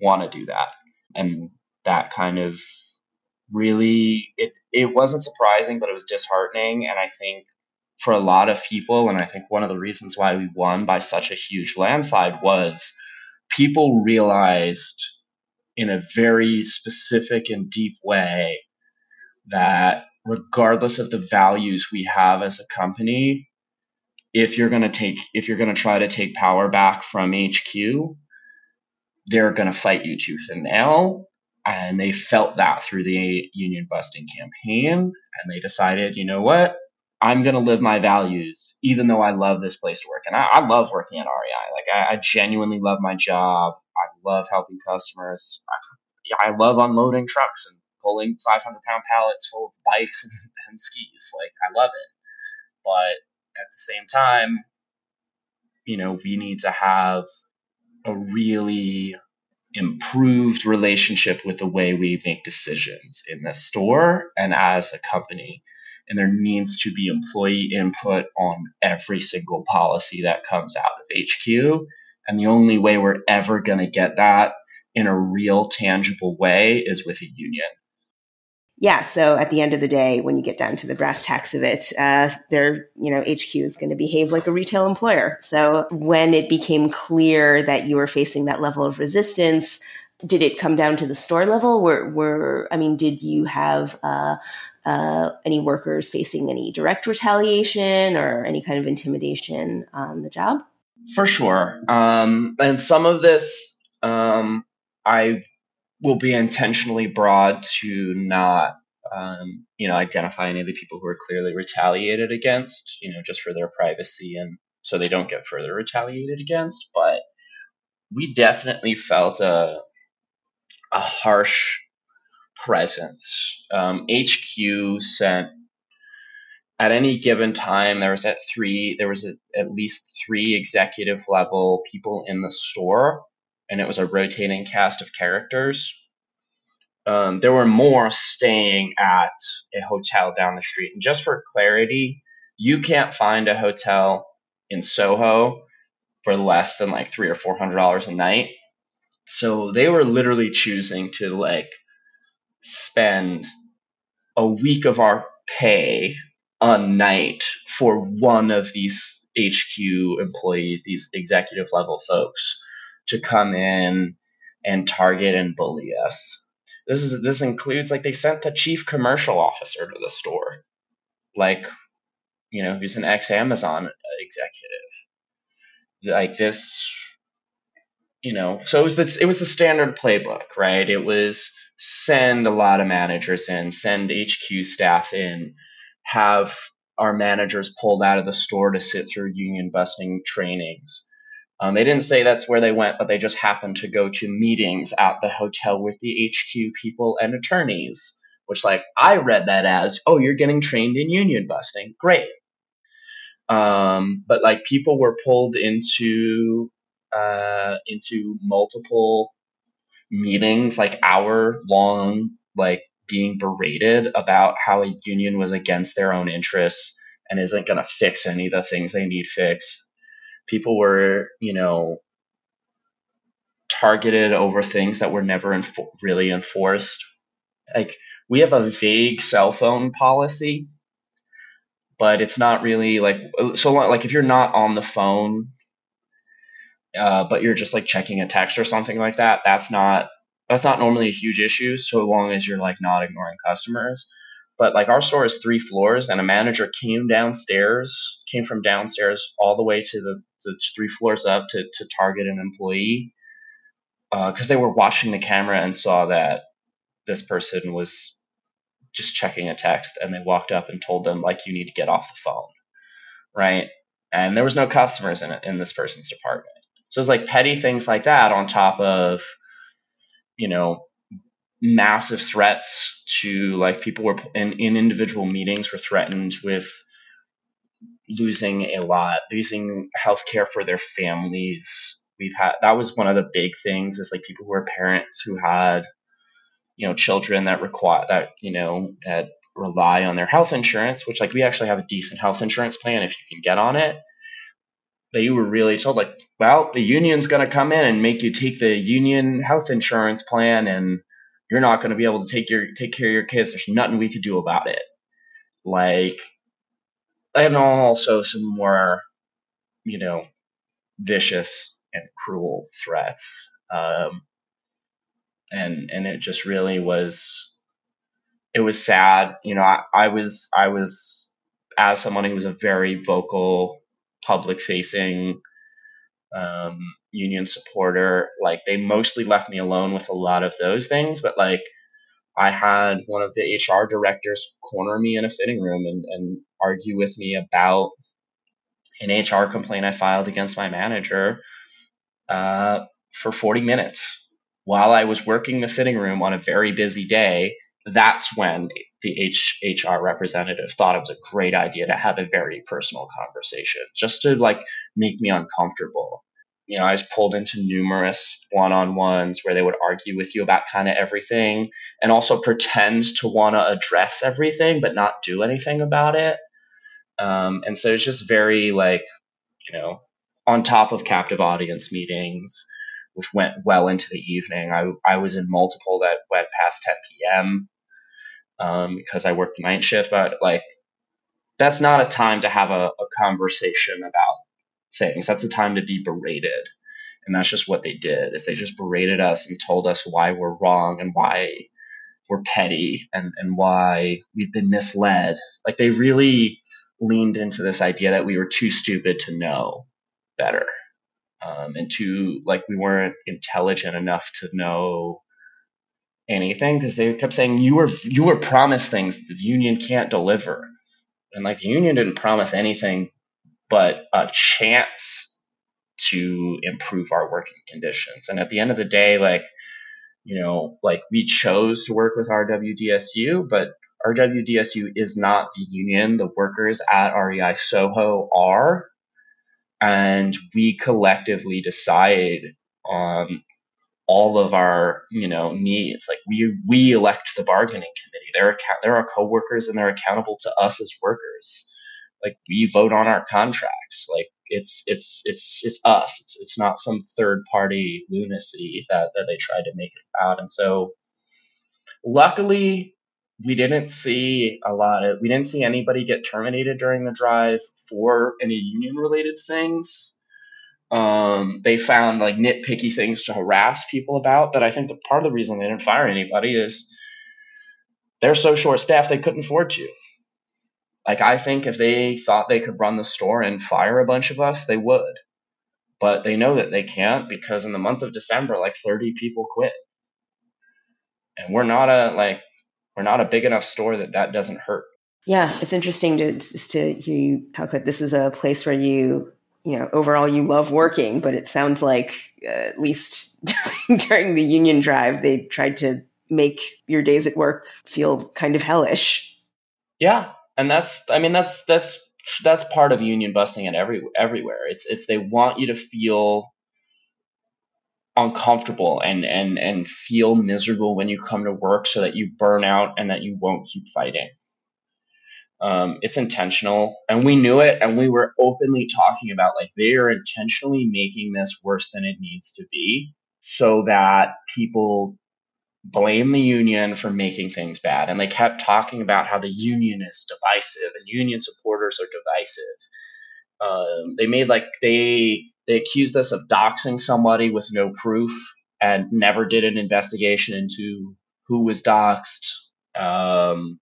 want to do that. And that kind of really it it wasn't surprising but it was disheartening and I think for a lot of people, and I think one of the reasons why we won by such a huge landslide was people realized in a very specific and deep way that regardless of the values we have as a company, if you're going to take if you're going to try to take power back from HQ, they're going to fight you tooth and nail. And they felt that through the union busting campaign. And they decided, you know what? I'm going to live my values, even though I love this place to work. And I, I love working at REI. Like, I, I, genuinely love my job. I love helping customers. I, I, love unloading trucks and pulling 500 pound pallets full of bikes and, and skis. Like, I love it. But at the same time, you know, we need to have a really improved relationship with the way we make decisions in the store and as a company and there needs to be employee input on every single policy that comes out of HQ. And the only way we're ever going to get that in a real, tangible way is with a union. Yeah. So at the end of the day, when you get down to the brass tacks of it, uh, their you know HQ is going to behave like a retail employer. So when it became clear that you were facing that level of resistance, did it come down to the store level? Were were I mean, did you have uh, uh, any workers facing any direct retaliation or any kind of intimidation on the job? For sure. Um, and some of this um, I will be intentionally broad to not, um, you know, identify any of the people who are clearly retaliated against, you know, just for their privacy and so they don't get further retaliated against. But we definitely felt a a harsh presence. Um, HQ sent at any given time there was at three there was a, at least three executive level people in the store, and it was a rotating cast of characters. Um, there were more staying at a hotel down the street. And just for clarity, you can't find a hotel in Soho for less than like three or four hundred dollars a night. So they were literally choosing to like spend a week of our pay a night for one of these HQ employees, these executive level folks, to come in and target and bully us. This is this includes like they sent the chief commercial officer to the store, like you know, who's an ex Amazon executive. Like this you know, so it was the it was the standard playbook, right? It was send a lot of managers in, send HQ staff in, have our managers pulled out of the store to sit through union busting trainings. Um, they didn't say that's where they went, but they just happened to go to meetings at the hotel with the HQ people and attorneys, which, like, I read that as, oh, you're getting trained in union busting. Great. Um, but, like, people were pulled into uh, into multiple meetings, like hour long, like being berated about how a union was against their own interests and isn't going to fix any of the things they need fixed. People were, you know, targeted over things that were never really enforced. Like we have a vague cell phone policy, but it's not really like so. Like if you're not on the phone uh, but you're just like checking a text or something like that, that's not that's not normally a huge issue so long as you're like not ignoring customers. But like our store is three floors, and a manager came downstairs, came from downstairs all the way to the, the three floors up to to target an employee because uh, they were watching the camera and saw that this person was just checking a text, and they walked up and told them like you need to get off the phone, right? And there was no customers in in this person's department so it's like petty things like that on top of, you know, massive threats to like people were in, in individual meetings were threatened with losing a lot, losing health care for their families. We've had that was one of the big things is like people who are parents who had you know children that require that you know that rely on their health insurance, which like we actually have a decent health insurance plan if you can get on it. You were really told like, well, the union's going to come in and make you take the union health insurance plan, and you're not going to be able to take your take care of your kids. There's nothing we could do about it. Like, and also some more, you know, vicious and cruel threats. Um, and and it just really was it was sad you know I, I was i was as someone who was a very vocal public facing um, union supporter like they mostly left me alone with a lot of those things but like i had one of the hr directors corner me in a fitting room and, and argue with me about an hr complaint i filed against my manager uh, for 40 minutes while I was working the fitting room on a very busy day, that's when the H- HR representative thought it was a great idea to have a very personal conversation, just to like make me uncomfortable. You know, I was pulled into numerous one-on-ones where they would argue with you about kind of everything, and also pretend to want to address everything but not do anything about it. Um, and so it's just very like, you know, on top of captive audience meetings which went well into the evening. I, I was in multiple that went past 10 p.m. Um, because I worked the night shift, but like that's not a time to have a, a conversation about things. That's the time to be berated. And that's just what they did is they just berated us and told us why we're wrong and why we're petty and, and why we've been misled. Like they really leaned into this idea that we were too stupid to know better um, and too like we weren't intelligent enough to know anything because they kept saying you were you were promised things the union can't deliver and like the union didn't promise anything but a chance to improve our working conditions. And at the end of the day like you know like we chose to work with rwdsu but rwdsu is not the union. The workers at rei soho are. And we collectively decide on all of our you know needs. Like we we elect the bargaining committee. They're they're our coworkers and they're accountable to us as workers like we vote on our contracts. Like it's it's it's it's us. It's, it's not some third party lunacy that that they tried to make it about. And so luckily we didn't see a lot of we didn't see anybody get terminated during the drive for any union related things. Um, they found like nitpicky things to harass people about but i think the part of the reason they didn't fire anybody is they're so short staffed they couldn't afford to like i think if they thought they could run the store and fire a bunch of us they would but they know that they can't because in the month of december like 30 people quit and we're not a like we're not a big enough store that that doesn't hurt. Yeah, it's interesting to just to hear you talk about this is a place where you you know overall you love working, but it sounds like uh, at least during the union drive they tried to make your days at work feel kind of hellish. Yeah, and that's I mean that's that's that's part of union busting and every everywhere. It's it's they want you to feel uncomfortable and and and feel miserable when you come to work so that you burn out and that you won't keep fighting um, it's intentional and we knew it and we were openly talking about like they are intentionally making this worse than it needs to be so that people blame the union for making things bad and they kept talking about how the union is divisive and union supporters are divisive um, they made like they they accused us of doxing somebody with no proof and never did an investigation into who was doxed. Um,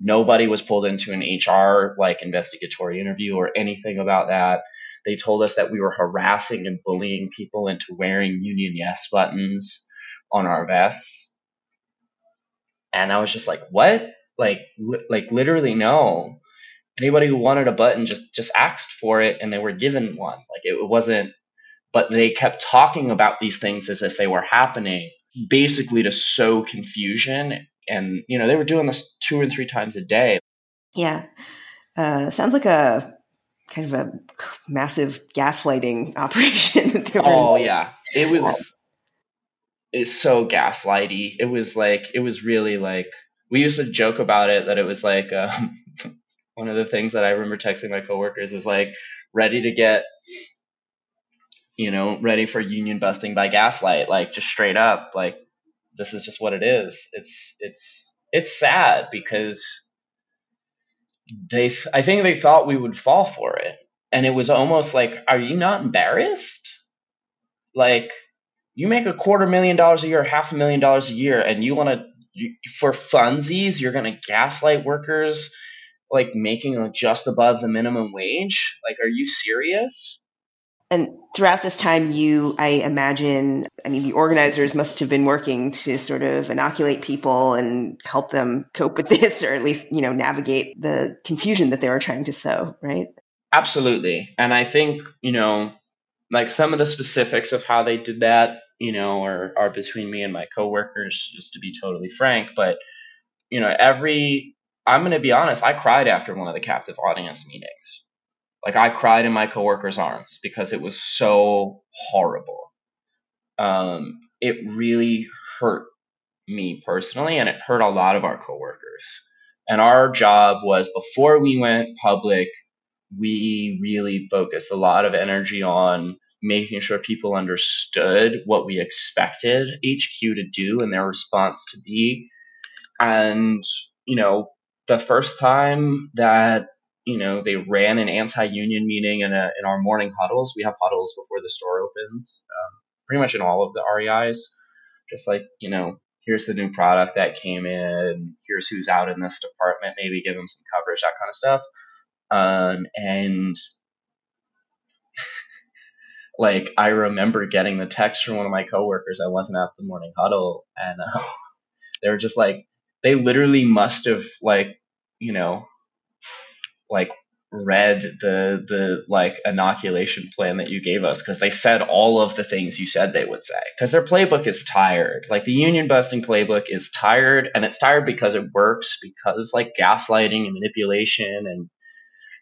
nobody was pulled into an HR like investigatory interview or anything about that. They told us that we were harassing and bullying people into wearing Union Yes buttons on our vests. And I was just like, what? Like, li- like literally no anybody who wanted a button just just asked for it and they were given one like it wasn't but they kept talking about these things as if they were happening basically to sow confusion and you know they were doing this two and three times a day yeah uh, sounds like a kind of a massive gaslighting operation. oh yeah, it was. It's so gaslighty. It was like it was really like we used to joke about it that it was like um, one of the things that I remember texting my coworkers is like ready to get you know ready for union busting by gaslight like just straight up like this is just what it is. It's it's it's sad because they I think they thought we would fall for it. And it was almost like are you not embarrassed? Like you make a quarter million dollars a year half a million dollars a year and you want to for funsies you're going to gaslight workers like making just above the minimum wage? Like, are you serious? And throughout this time, you, I imagine, I mean, the organizers must have been working to sort of inoculate people and help them cope with this, or at least, you know, navigate the confusion that they were trying to sow, right? Absolutely. And I think, you know, like some of the specifics of how they did that, you know, or are between me and my coworkers, just to be totally frank. But, you know, every I'm going to be honest, I cried after one of the captive audience meetings. Like I cried in my coworkers' arms because it was so horrible. Um, it really hurt me personally, and it hurt a lot of our coworkers. And our job was before we went public, we really focused a lot of energy on making sure people understood what we expected HQ to do and their response to be. And, you know, the first time that you know they ran an anti-union meeting in a in our morning huddles. We have huddles before the store opens, um, pretty much in all of the REIs. Just like you know, here's the new product that came in. Here's who's out in this department. Maybe give them some coverage, that kind of stuff. Um, and like I remember getting the text from one of my coworkers. I wasn't at the morning huddle, and uh, they were just like, they literally must have like you know like read the the like inoculation plan that you gave us because they said all of the things you said they would say because their playbook is tired like the union busting playbook is tired and it's tired because it works because like gaslighting and manipulation and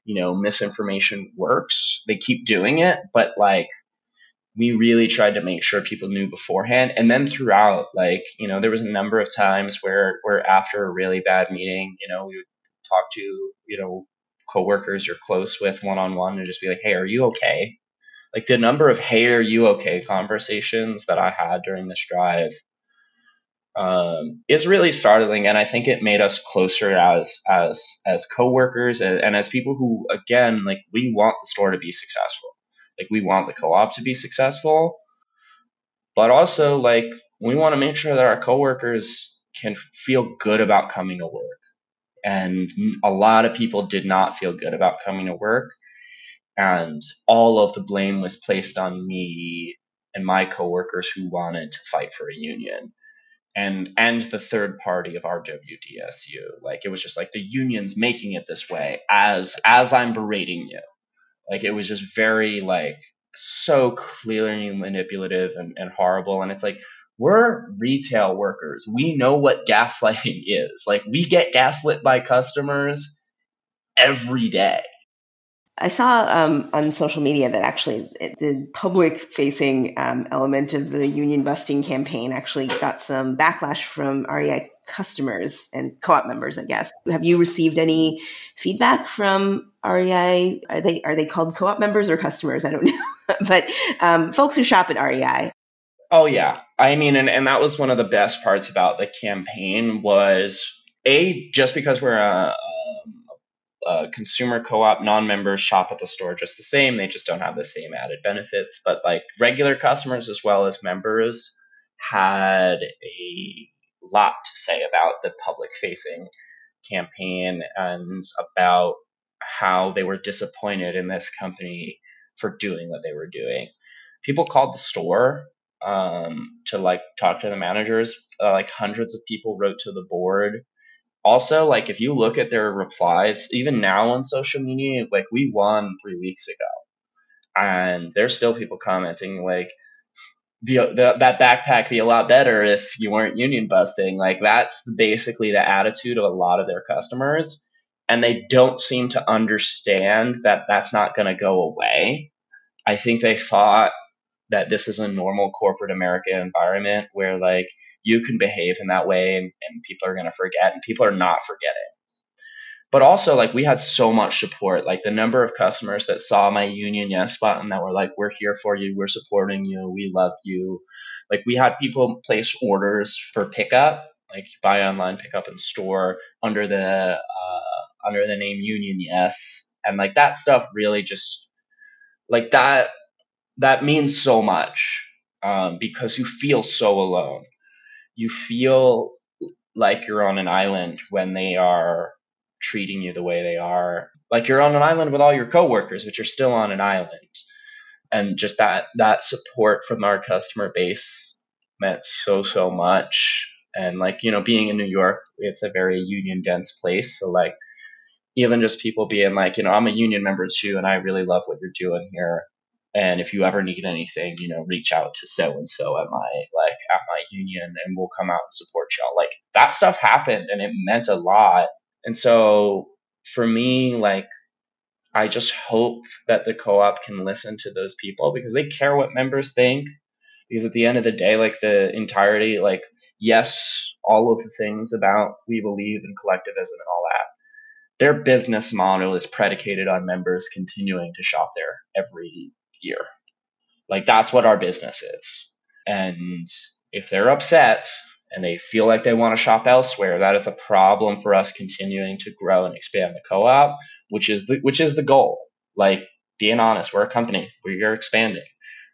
you know misinformation works they keep doing it but like we really tried to make sure people knew beforehand. And then throughout like you know there was a number of times where where after a really bad meeting you know we would talk to you know coworkers you're close with one on one and just be like hey are you okay? Like the number of hey are you okay? conversations that i had during this drive um, is really startling. And i think it made us closer as as as coworkers and, and as people who again like we want the store to be successful like we want the co-op to be successful, but also like we want to make sure that our coworkers can feel good about coming to work. And a lot of people did not feel good about coming to work. And all of the blame was placed on me and my coworkers who wanted to fight for a union and and the third party of RWDSU. Like it was just like the union's making it this way as as I'm berating you. Like it was just very like so clearly manipulative and, and horrible. And it's like we're retail workers. We know what gaslighting is. Like we get gaslit by customers every day. I saw um, on social media that actually the public facing um, element of the union busting campaign actually got some backlash from REI customers and co-op members, I guess. Have you received any feedback from REI? Are they are they called co-op members or customers? I don't know, but um, folks who shop at REI. Oh yeah, I mean, and and that was one of the best parts about the campaign was a just because we're a, a, a consumer co-op, non-members shop at the store just the same. They just don't have the same added benefits, but like regular customers as well as members had a lot to say about the public facing campaign and about how they were disappointed in this company for doing what they were doing. People called the store um, to like talk to the managers. Uh, like hundreds of people wrote to the board. Also, like if you look at their replies, even now on social media, like we won three weeks ago, and there's still people commenting like, be the, that backpack be a lot better if you weren't union busting. Like that's basically the attitude of a lot of their customers. and they don't seem to understand that that's not going to go away. I think they thought that this is a normal corporate America environment where like you can behave in that way and, and people are going to forget and people are not forgetting. But also like we had so much support, like the number of customers that saw my union yes button that were like, we're here for you. We're supporting you. We love you. Like we had people place orders for pickup, like buy online, pick up in store under the, uh, under the name union yes. And like that stuff really just like that that means so much um, because you feel so alone. You feel like you're on an island when they are treating you the way they are. Like you're on an island with all your coworkers, but you're still on an island. And just that that support from our customer base meant so so much. And like you know, being in New York, it's a very union dense place. So like even just people being like, you know, I'm a union member too, and I really love what you're doing here. And if you ever need anything, you know, reach out to so and so at my like at my union and we'll come out and support y'all. Like that stuff happened and it meant a lot. And so for me, like I just hope that the co-op can listen to those people because they care what members think. Because at the end of the day, like the entirety, like yes, all of the things about we believe in collectivism and all that, their business model is predicated on members continuing to shop there every year. Like that's what our business is. And if they're upset and they feel like they want to shop elsewhere, that is a problem for us continuing to grow and expand the co-op, which is the which is the goal. Like being honest, we're a company. We're expanding.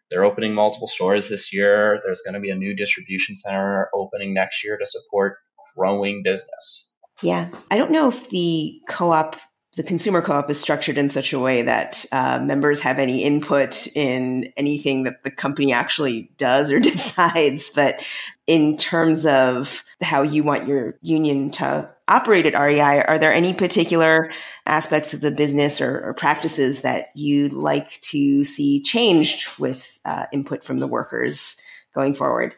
They're opening multiple stores this year. There's going to be a new distribution center opening next year to support growing business. Yeah. I don't know if the co-op the consumer co-op is structured in such a way that uh, members have any input in anything that the company actually does or decides. But in terms of how you want your union to operate at REI, are there any particular aspects of the business or, or practices that you'd like to see changed with uh, input from the workers going forward?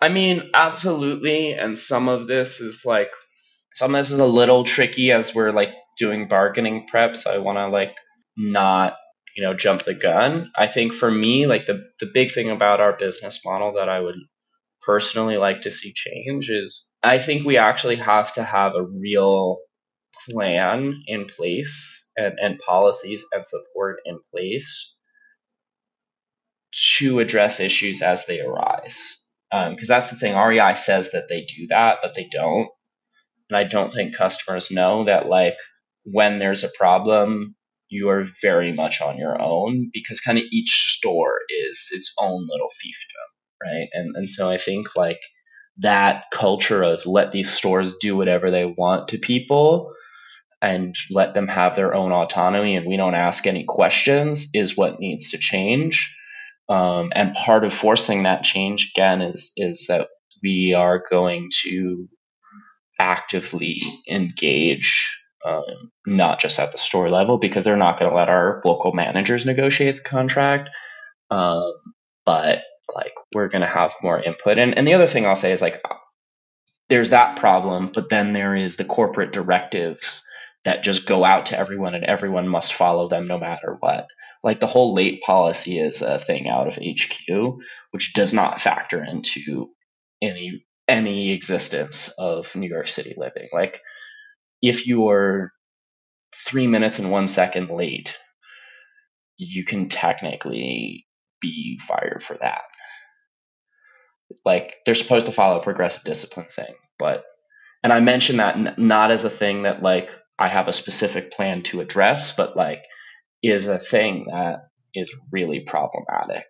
I mean, absolutely. And some of this is like, some of this is a little tricky as we're like doing bargaining preps, I want to like not you know jump the gun. I think for me, like the the big thing about our business model that I would personally like to see change is I think we actually have to have a real plan in place and, and policies and support in place to address issues as they arise. Because um, that's the thing, REI says that they do that, but they don't. And I don't think customers know that, like, when there's a problem, you are very much on your own because kind of each store is its own little fiefdom, right? And and so I think like that culture of let these stores do whatever they want to people and let them have their own autonomy and we don't ask any questions is what needs to change. Um, and part of forcing that change again is is that we are going to actively engage um, not just at the store level because they're not going to let our local managers negotiate the contract. Um, but like we're going to have more input. And, and the other thing I'll say is like there's that problem, but then there is the corporate directives that just go out to everyone and everyone must follow them no matter what. Like the whole late policy is a thing out of HQ, which does not factor into any any existence of New York City living. Like if you're three minutes and one second late, you can technically be fired for that. Like they're supposed to follow a progressive discipline thing, but and I mention that n- not as a thing that like I have a specific plan to address, but like is a thing that is really problematic.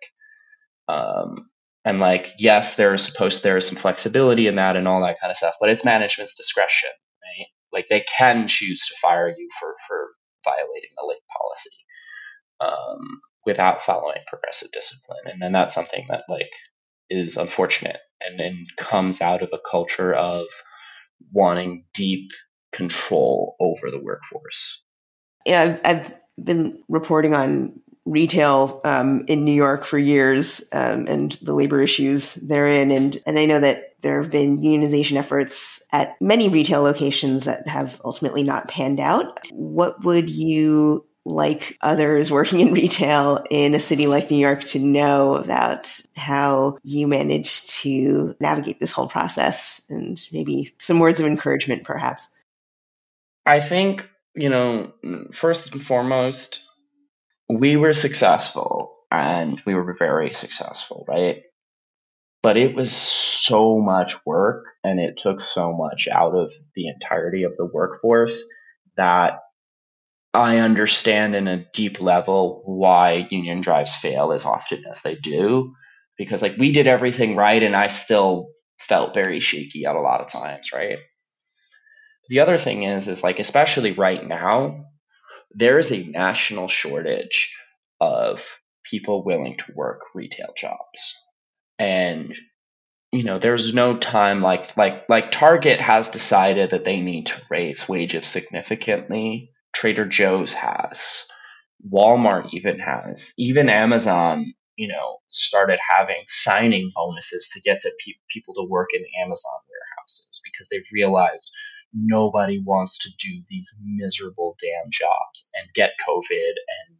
Um, and like yes, there is supposed there is some flexibility in that and all that kind of stuff, but it's management's discretion, right? Like they can choose to fire you for for violating the late policy um, without following progressive discipline, and then that's something that like is unfortunate and then comes out of a culture of wanting deep control over the workforce. Yeah, I've, I've been reporting on retail um, in New York for years um, and the labor issues therein. And, and I know that there have been unionization efforts at many retail locations that have ultimately not panned out. What would you like others working in retail in a city like New York to know about how you managed to navigate this whole process and maybe some words of encouragement, perhaps? I think, you know, first and foremost, we were successful and we were very successful, right? But it was so much work and it took so much out of the entirety of the workforce that I understand in a deep level why union drives fail as often as they do. Because like we did everything right and I still felt very shaky at a lot of times, right? The other thing is, is like, especially right now, there is a national shortage of people willing to work retail jobs. And you know, there's no time like like like Target has decided that they need to raise wages significantly. Trader Joe's has. Walmart even has. Even Amazon, you know, started having signing bonuses to get to pe- people to work in Amazon warehouses because they've realized nobody wants to do these miserable damn jobs and get COVID and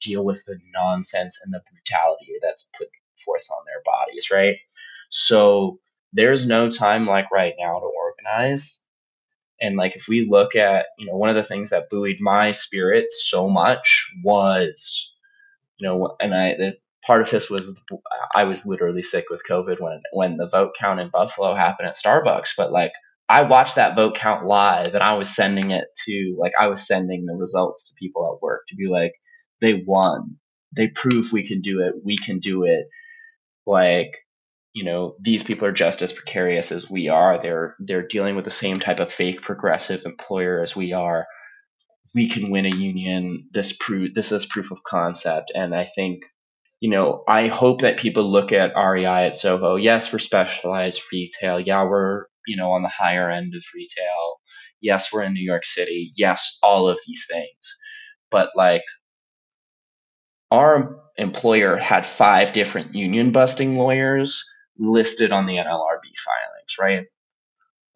deal with the nonsense and the brutality that's put forth on their bodies, right? So there's no time like right now to organize. And like if we look at, you know, one of the things that buoyed my spirit so much was, you know, and I the, part of this was I was literally sick with COVID when when the vote count in Buffalo happened at Starbucks, but like I watched that vote count live and I was sending it to like I was sending the results to people at work to be like they won. They prove we can do it. We can do it. Like you know these people are just as precarious as we are. They're they're dealing with the same type of fake progressive employer as we are. We can win a union. This prove this is proof of concept, and I think you know, I hope that people look at REI at Soho. Yes, we're specialized retail. Yeah, we're you know, on the higher end of retail. Yes, we're in New York City. Yes, all of these things. But like our employer had five different union busting lawyers listed on the NLRB filings, right?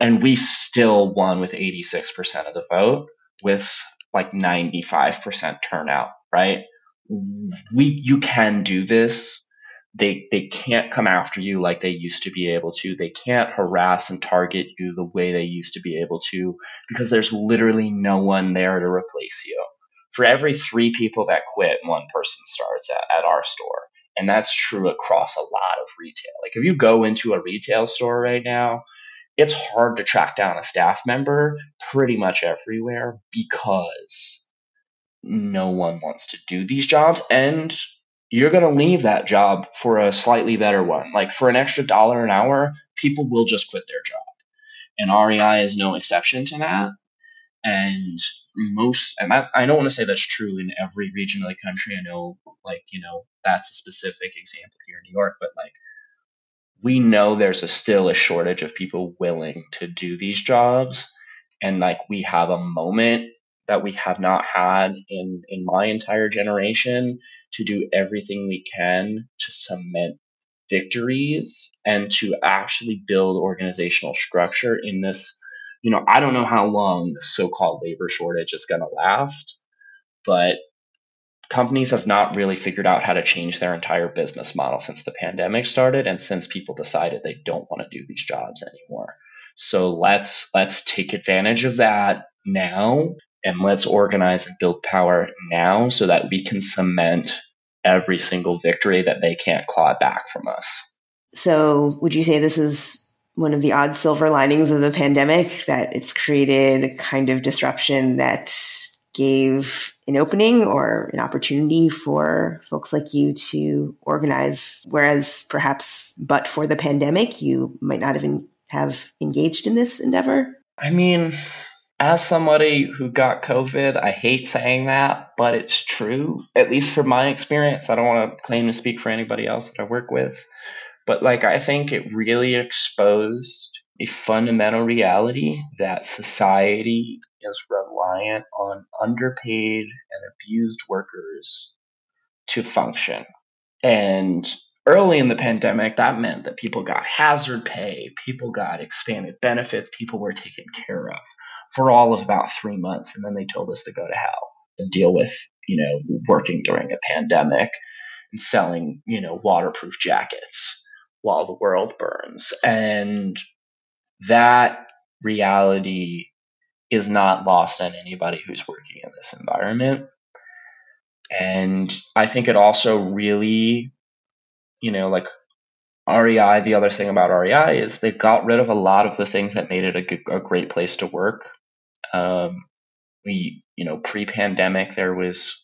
And we still won with 86% of the vote with like 95% turnout, right? We you can do this they they can't come after you like they used to be able to. They can't harass and target you the way they used to be able to because there's literally no one there to replace you. For every three people that quit, one person starts at, at our store. And that's true across a lot of retail. Like if you go into a retail store right now, it's hard to track down a staff member pretty much everywhere because no one wants to do these jobs and you're going to leave that job for a slightly better one. Like for an extra dollar an hour, people will just quit their job. And REI is no exception to that. And most, and that, I don't want to say that's true in every region of the country. I know, like, you know, that's a specific example here in New York, but like, we know there's a, still a shortage of people willing to do these jobs. And like, we have a moment that we have not had in in my entire generation to do everything we can to cement victories and to actually build organizational structure in this you know i don't know how long the so-called labor shortage is going to last but companies have not really figured out how to change their entire business model since the pandemic started and since people decided they don't want to do these jobs anymore. So let's let's take advantage of that now and let's organize and build power now so that we can cement every single victory that they can't claw back from us. So, would you say this is one of the odd silver linings of the pandemic that it's created a kind of disruption that gave an opening or an opportunity for folks like you to organize, whereas perhaps but for the pandemic, you might not even have engaged in this endeavor? I mean, as somebody who got COVID, I hate saying that, but it's true, at least from my experience. I don't want to claim to speak for anybody else that I work with, but like I think it really exposed a fundamental reality that society is reliant on underpaid and abused workers to function. And early in the pandemic, that meant that people got hazard pay, people got expanded benefits, people were taken care of for all of about three months. And then they told us to go to hell and deal with, you know, working during a pandemic and selling, you know, waterproof jackets while the world burns. And that reality is not lost on anybody who's working in this environment. And I think it also really, you know, like REI, the other thing about REI is they got rid of a lot of the things that made it a, a great place to work. Um, we, you know, pre pandemic, there was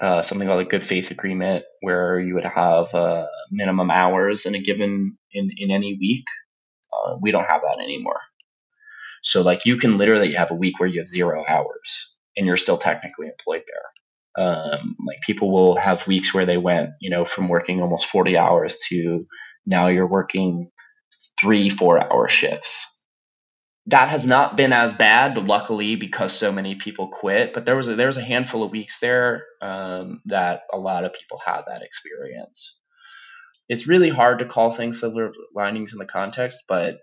uh, something called a good faith agreement where you would have uh, minimum hours in a given in, in any week. Uh, we don't have that anymore. So like you can literally have a week where you have zero hours and you're still technically employed there. Um, like people will have weeks where they went, you know, from working almost 40 hours to now you're working three, four hour shifts that has not been as bad, luckily, because so many people quit. But there was a, there was a handful of weeks there um, that a lot of people had that experience. It's really hard to call things silver linings in the context, but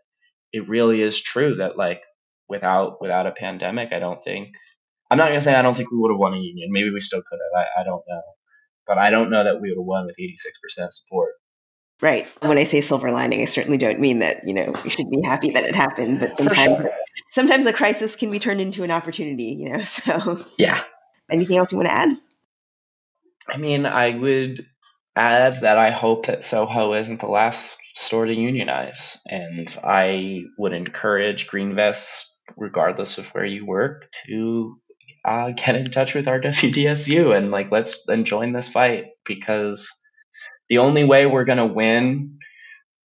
it really is true that like without without a pandemic, I don't think I'm not gonna say I don't think we would have won a union. Maybe we still could have. I, I don't know, but I don't know that we would have won with 86 percent support. Right. When I say silver lining, I certainly don't mean that, you know, you should be happy that it happened, but sometimes sure. sometimes a crisis can be turned into an opportunity, you know. So Yeah. Anything else you want to add? I mean, I would add that I hope that Soho isn't the last store to unionize. And I would encourage Greenvest, regardless of where you work, to uh, get in touch with RWDSU and like let's and join this fight because the only way we're going to win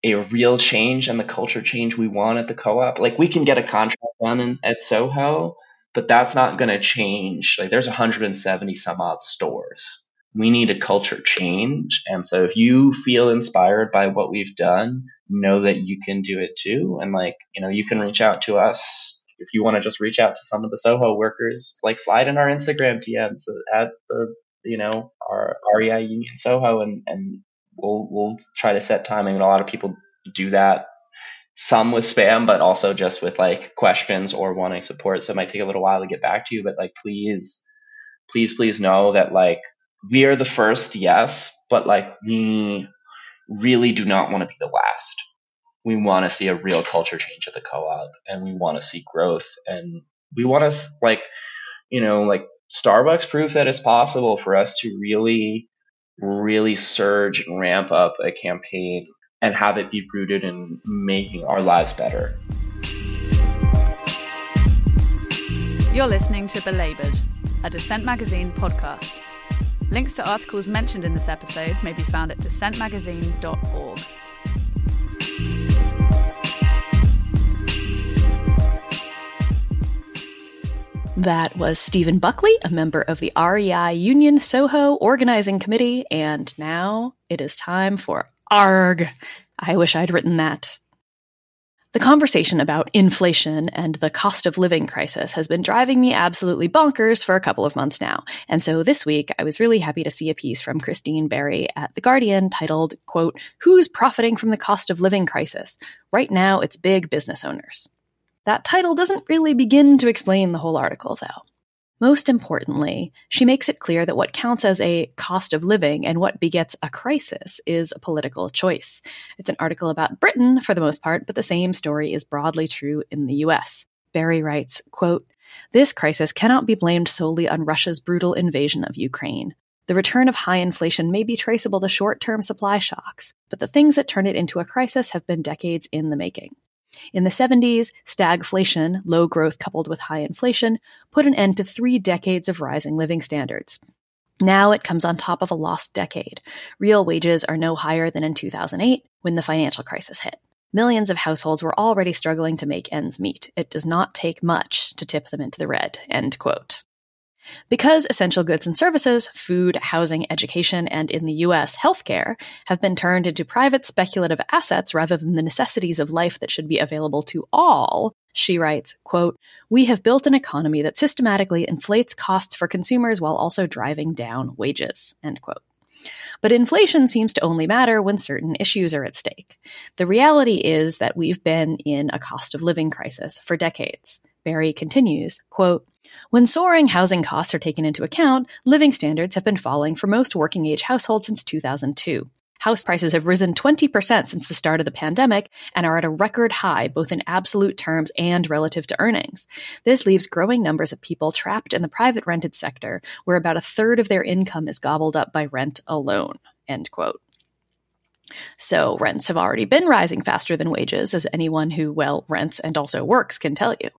a real change and the culture change we want at the co-op like we can get a contract done in, at soho but that's not going to change. Like there's 170 some odd stores. We need a culture change and so if you feel inspired by what we've done know that you can do it too. And like you know you can reach out to us. If you want to just reach out to some of the soho workers like slide in our instagram dms at the you know our rei union soho and and we'll we'll try to set timing. And a lot of people do that. Some with spam, but also just with like questions or wanting support. So it might take a little while to get back to you. But like, please, please, please know that like we are the first, yes, but like we really do not want to be the last. We want to see a real culture change at the co-op, and we want to see growth, and we want to like, you know, like Starbucks proof that it's possible for us to really really surge and ramp up a campaign and have it be rooted in making our lives better. You're listening to Belabored, a Dissent Magazine podcast. Links to articles mentioned in this episode may be found at dissentmagazine.org. That was Stephen Buckley, a member of the REI Union Soho Organizing Committee, and now it is time for ARG. I wish I'd written that. The conversation about inflation and the cost of living crisis has been driving me absolutely bonkers for a couple of months now. And so this week, I was really happy to see a piece from Christine Berry at The Guardian titled, quote, Who's profiting from the cost of living crisis? Right now, it's big business owners. That title doesn't really begin to explain the whole article, though. Most importantly, she makes it clear that what counts as a cost of living and what begets a crisis is a political choice. It's an article about Britain for the most part, but the same story is broadly true in the US. Berry writes, quote, This crisis cannot be blamed solely on Russia's brutal invasion of Ukraine. The return of high inflation may be traceable to short term supply shocks, but the things that turn it into a crisis have been decades in the making. In the 70s, stagflation, low growth coupled with high inflation, put an end to three decades of rising living standards. Now it comes on top of a lost decade. Real wages are no higher than in 2008 when the financial crisis hit. Millions of households were already struggling to make ends meet. It does not take much to tip them into the red. End quote. Because essential goods and services, food, housing, education, and in the US, healthcare, have been turned into private speculative assets rather than the necessities of life that should be available to all, she writes, quote, We have built an economy that systematically inflates costs for consumers while also driving down wages, end quote. But inflation seems to only matter when certain issues are at stake. The reality is that we've been in a cost of living crisis for decades. Berry continues, quote, when soaring housing costs are taken into account, living standards have been falling for most working age households since 2002. House prices have risen 20% since the start of the pandemic and are at a record high, both in absolute terms and relative to earnings. This leaves growing numbers of people trapped in the private rented sector, where about a third of their income is gobbled up by rent alone. End quote. So rents have already been rising faster than wages, as anyone who, well, rents and also works can tell you.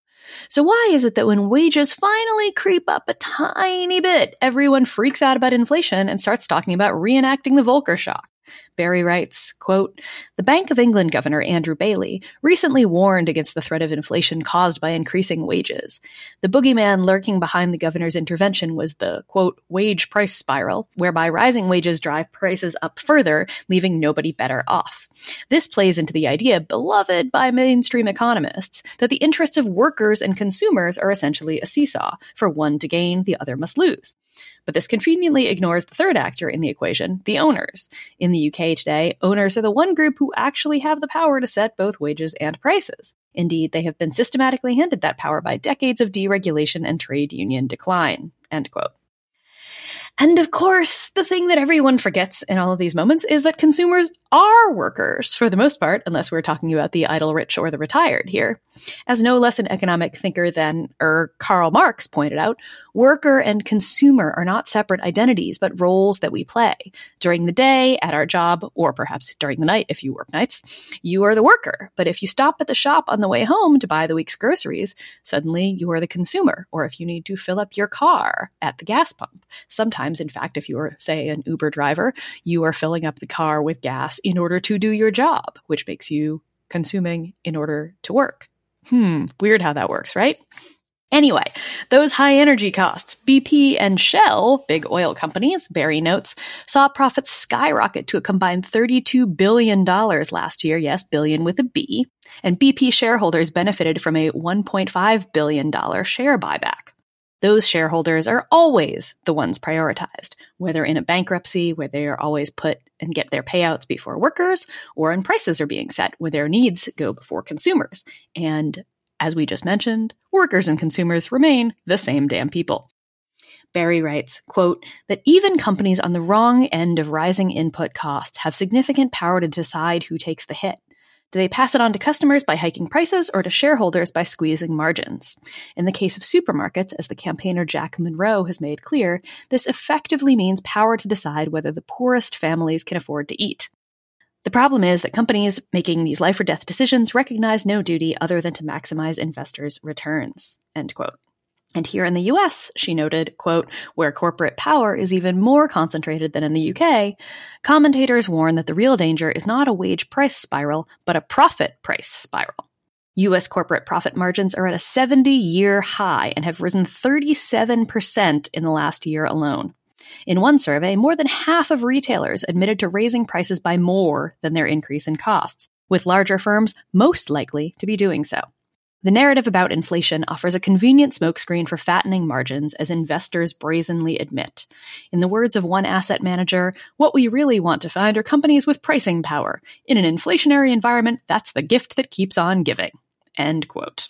So why is it that when wages finally creep up a tiny bit, everyone freaks out about inflation and starts talking about reenacting the Volcker shock? Berry writes, quote, The Bank of England Governor Andrew Bailey recently warned against the threat of inflation caused by increasing wages. The boogeyman lurking behind the governor's intervention was the, quote, wage price spiral, whereby rising wages drive prices up further, leaving nobody better off. This plays into the idea, beloved by mainstream economists, that the interests of workers and consumers are essentially a seesaw. For one to gain, the other must lose. But this conveniently ignores the third actor in the equation, the owners. In the UK today, owners are the one group who actually have the power to set both wages and prices. Indeed, they have been systematically handed that power by decades of deregulation and trade union decline. End quote. And of course, the thing that everyone forgets in all of these moments is that consumers are workers, for the most part, unless we're talking about the idle rich or the retired here. As no less an economic thinker than er, Karl Marx pointed out, worker and consumer are not separate identities, but roles that we play. During the day, at our job, or perhaps during the night if you work nights, you are the worker. But if you stop at the shop on the way home to buy the week's groceries, suddenly you are the consumer. Or if you need to fill up your car at the gas pump, sometimes, in fact, if you are, say, an Uber driver, you are filling up the car with gas in order to do your job, which makes you consuming in order to work. Hmm, weird how that works, right? Anyway, those high energy costs, BP and Shell, big oil companies, Berry notes, saw profits skyrocket to a combined $32 billion last year. Yes, billion with a B. And BP shareholders benefited from a $1.5 billion share buyback. Those shareholders are always the ones prioritized, whether in a bankruptcy where they are always put and get their payouts before workers, or when prices are being set where their needs go before consumers. And as we just mentioned, workers and consumers remain the same damn people. Berry writes, quote, that even companies on the wrong end of rising input costs have significant power to decide who takes the hit. Do they pass it on to customers by hiking prices or to shareholders by squeezing margins? In the case of supermarkets, as the campaigner Jack Monroe has made clear, this effectively means power to decide whether the poorest families can afford to eat. The problem is that companies making these life or death decisions recognize no duty other than to maximize investors' returns. End quote. And here in the US, she noted, quote, where corporate power is even more concentrated than in the UK, commentators warn that the real danger is not a wage price spiral, but a profit price spiral. US corporate profit margins are at a 70 year high and have risen 37% in the last year alone. In one survey, more than half of retailers admitted to raising prices by more than their increase in costs, with larger firms most likely to be doing so. The narrative about inflation offers a convenient smokescreen for fattening margins, as investors brazenly admit. In the words of one asset manager, what we really want to find are companies with pricing power. In an inflationary environment, that's the gift that keeps on giving. End quote.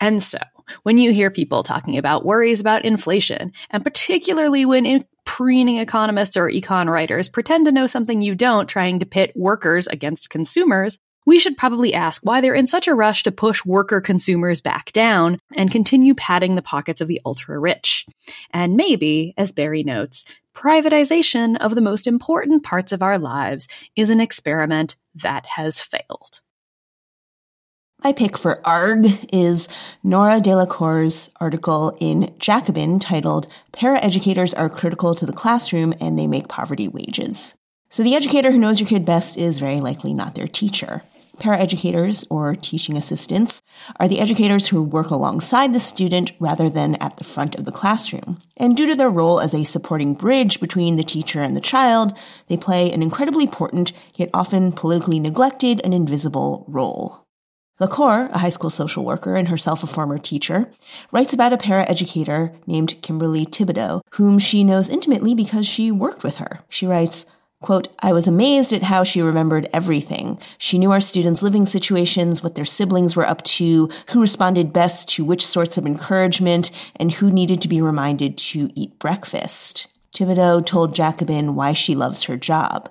And so, when you hear people talking about worries about inflation, and particularly when in- preening economists or econ writers pretend to know something you don't, trying to pit workers against consumers, we should probably ask why they're in such a rush to push worker consumers back down and continue padding the pockets of the ultra rich. And maybe, as Berry notes, privatization of the most important parts of our lives is an experiment that has failed. My pick for ARG is Nora De La Cour's article in Jacobin titled Paraeducators Are Critical to the Classroom and They Make Poverty Wages. So the educator who knows your kid best is very likely not their teacher. Paraeducators, or teaching assistants, are the educators who work alongside the student rather than at the front of the classroom. And due to their role as a supporting bridge between the teacher and the child, they play an incredibly important, yet often politically neglected and invisible role. LaCour, a high school social worker and herself a former teacher, writes about a paraeducator named Kimberly Thibodeau, whom she knows intimately because she worked with her. She writes, Quote, I was amazed at how she remembered everything. She knew our students' living situations, what their siblings were up to, who responded best to which sorts of encouragement, and who needed to be reminded to eat breakfast. Thibodeau told Jacobin why she loves her job.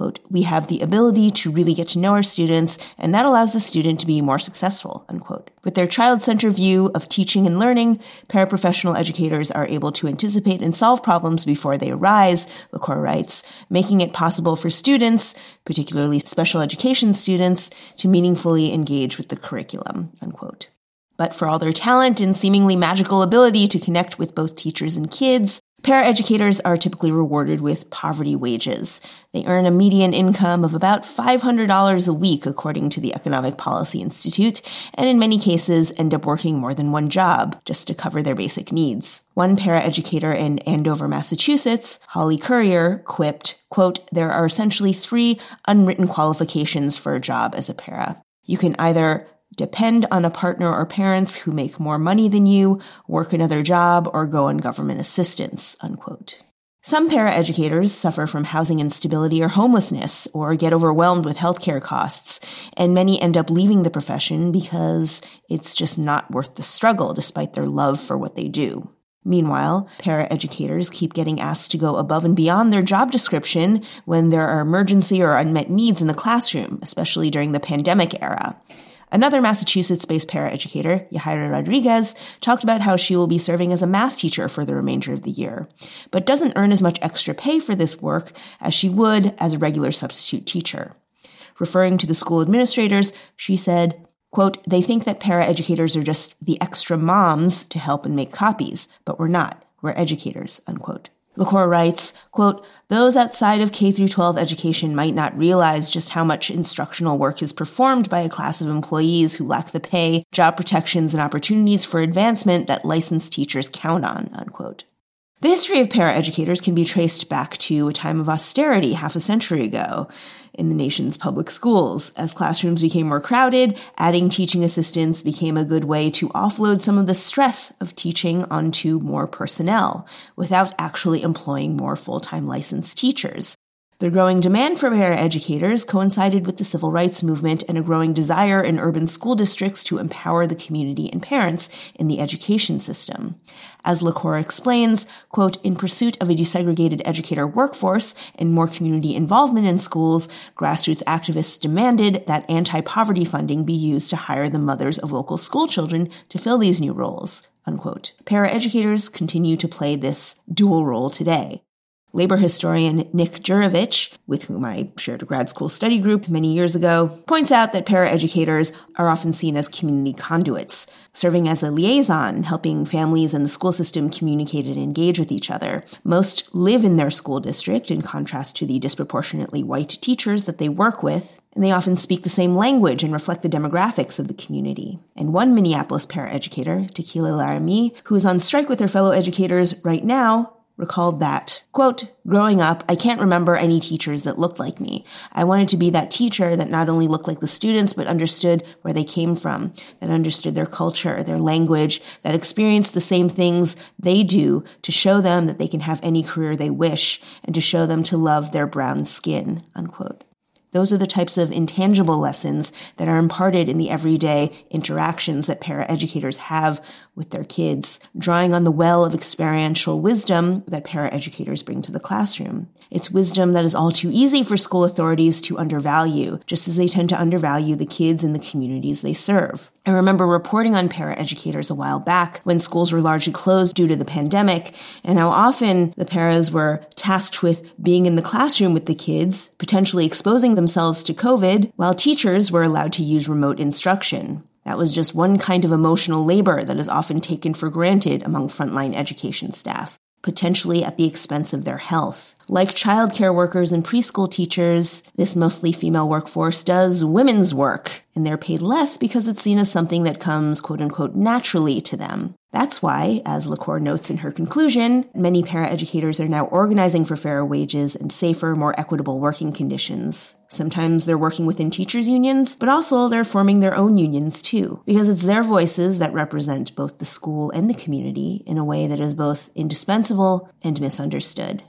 Quote, we have the ability to really get to know our students, and that allows the student to be more successful, unquote. With their child-centered view of teaching and learning, paraprofessional educators are able to anticipate and solve problems before they arise, LaCour writes, making it possible for students, particularly special education students, to meaningfully engage with the curriculum, unquote. But for all their talent and seemingly magical ability to connect with both teachers and kids, Paraeducators are typically rewarded with poverty wages. They earn a median income of about $500 a week, according to the Economic Policy Institute, and in many cases end up working more than one job just to cover their basic needs. One paraeducator in Andover, Massachusetts, Holly Currier, quipped, quote, there are essentially three unwritten qualifications for a job as a para. You can either depend on a partner or parents who make more money than you, work another job, or go on government assistance, unquote. Some paraeducators suffer from housing instability or homelessness or get overwhelmed with healthcare costs, and many end up leaving the profession because it's just not worth the struggle despite their love for what they do. Meanwhile, paraeducators keep getting asked to go above and beyond their job description when there are emergency or unmet needs in the classroom, especially during the pandemic era. Another Massachusetts based paraeducator, Yahaira Rodriguez, talked about how she will be serving as a math teacher for the remainder of the year, but doesn't earn as much extra pay for this work as she would as a regular substitute teacher. Referring to the school administrators, she said, quote, they think that paraeducators are just the extra moms to help and make copies, but we're not. We're educators, unquote. LaCour writes, quote, those outside of K through 12 education might not realize just how much instructional work is performed by a class of employees who lack the pay, job protections, and opportunities for advancement that licensed teachers count on, unquote. The history of paraeducators can be traced back to a time of austerity half a century ago in the nation's public schools. As classrooms became more crowded, adding teaching assistants became a good way to offload some of the stress of teaching onto more personnel without actually employing more full-time licensed teachers. The growing demand for para educators coincided with the civil rights movement and a growing desire in urban school districts to empower the community and parents in the education system. As LaCour explains, quote, in pursuit of a desegregated educator workforce and more community involvement in schools, grassroots activists demanded that anti-poverty funding be used to hire the mothers of local school children to fill these new roles. Unquote. Paraeducators continue to play this dual role today. Labor historian Nick Juravich, with whom I shared a grad school study group many years ago, points out that paraeducators are often seen as community conduits, serving as a liaison, helping families and the school system communicate and engage with each other. Most live in their school district, in contrast to the disproportionately white teachers that they work with, and they often speak the same language and reflect the demographics of the community. And one Minneapolis paraeducator, Tequila Laramie, who is on strike with her fellow educators right now, recalled that, quote, growing up, I can't remember any teachers that looked like me. I wanted to be that teacher that not only looked like the students, but understood where they came from, that understood their culture, their language, that experienced the same things they do to show them that they can have any career they wish and to show them to love their brown skin, unquote. Those are the types of intangible lessons that are imparted in the everyday interactions that paraeducators have with their kids, drawing on the well of experiential wisdom that paraeducators bring to the classroom. It's wisdom that is all too easy for school authorities to undervalue, just as they tend to undervalue the kids in the communities they serve. I remember reporting on paraeducators a while back when schools were largely closed due to the pandemic and how often the paras were tasked with being in the classroom with the kids, potentially exposing themselves to COVID, while teachers were allowed to use remote instruction. That was just one kind of emotional labor that is often taken for granted among frontline education staff potentially at the expense of their health. Like childcare workers and preschool teachers, this mostly female workforce does women's work, and they're paid less because it's seen as something that comes quote unquote naturally to them. That's why, as LaCour notes in her conclusion, many paraeducators are now organizing for fairer wages and safer, more equitable working conditions. Sometimes they're working within teachers' unions, but also they're forming their own unions too, because it's their voices that represent both the school and the community in a way that is both indispensable and misunderstood.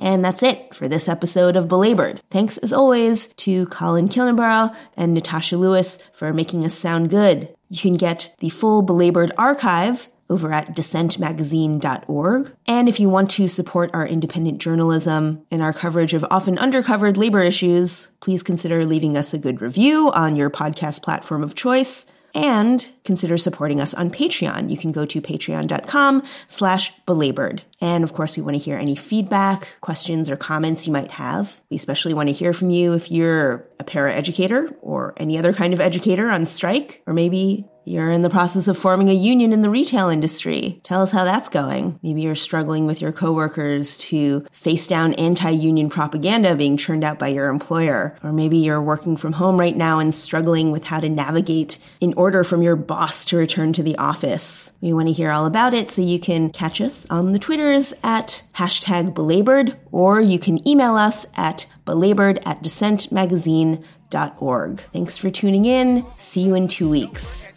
And that's it for this episode of Belabored. Thanks as always to Colin Kinniburgh and Natasha Lewis for making us sound good. You can get the full Belabored archive over at dissentmagazine.org. And if you want to support our independent journalism and our coverage of often undercovered labor issues, please consider leaving us a good review on your podcast platform of choice and consider supporting us on Patreon. You can go to patreon.com slash belabored. And of course, we want to hear any feedback, questions, or comments you might have. We especially want to hear from you if you're a paraeducator or any other kind of educator on strike, or maybe you're in the process of forming a union in the retail industry. Tell us how that's going. Maybe you're struggling with your coworkers to face down anti-union propaganda being churned out by your employer. Or maybe you're working from home right now and struggling with how to navigate an order from your boss to return to the office. We want to hear all about it, so you can catch us on the Twitters at hashtag belabored, or you can email us at belabored at dissentmagazine.org. Thanks for tuning in. See you in two weeks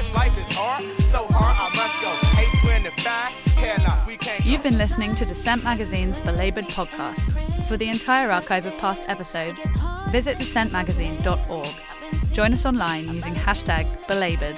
this life is hard, so hard I must go. You've been listening to Dissent Magazine's Belabored Podcast. For the entire archive of past episodes, visit dissentmagazine.org. Join us online using hashtag belabored.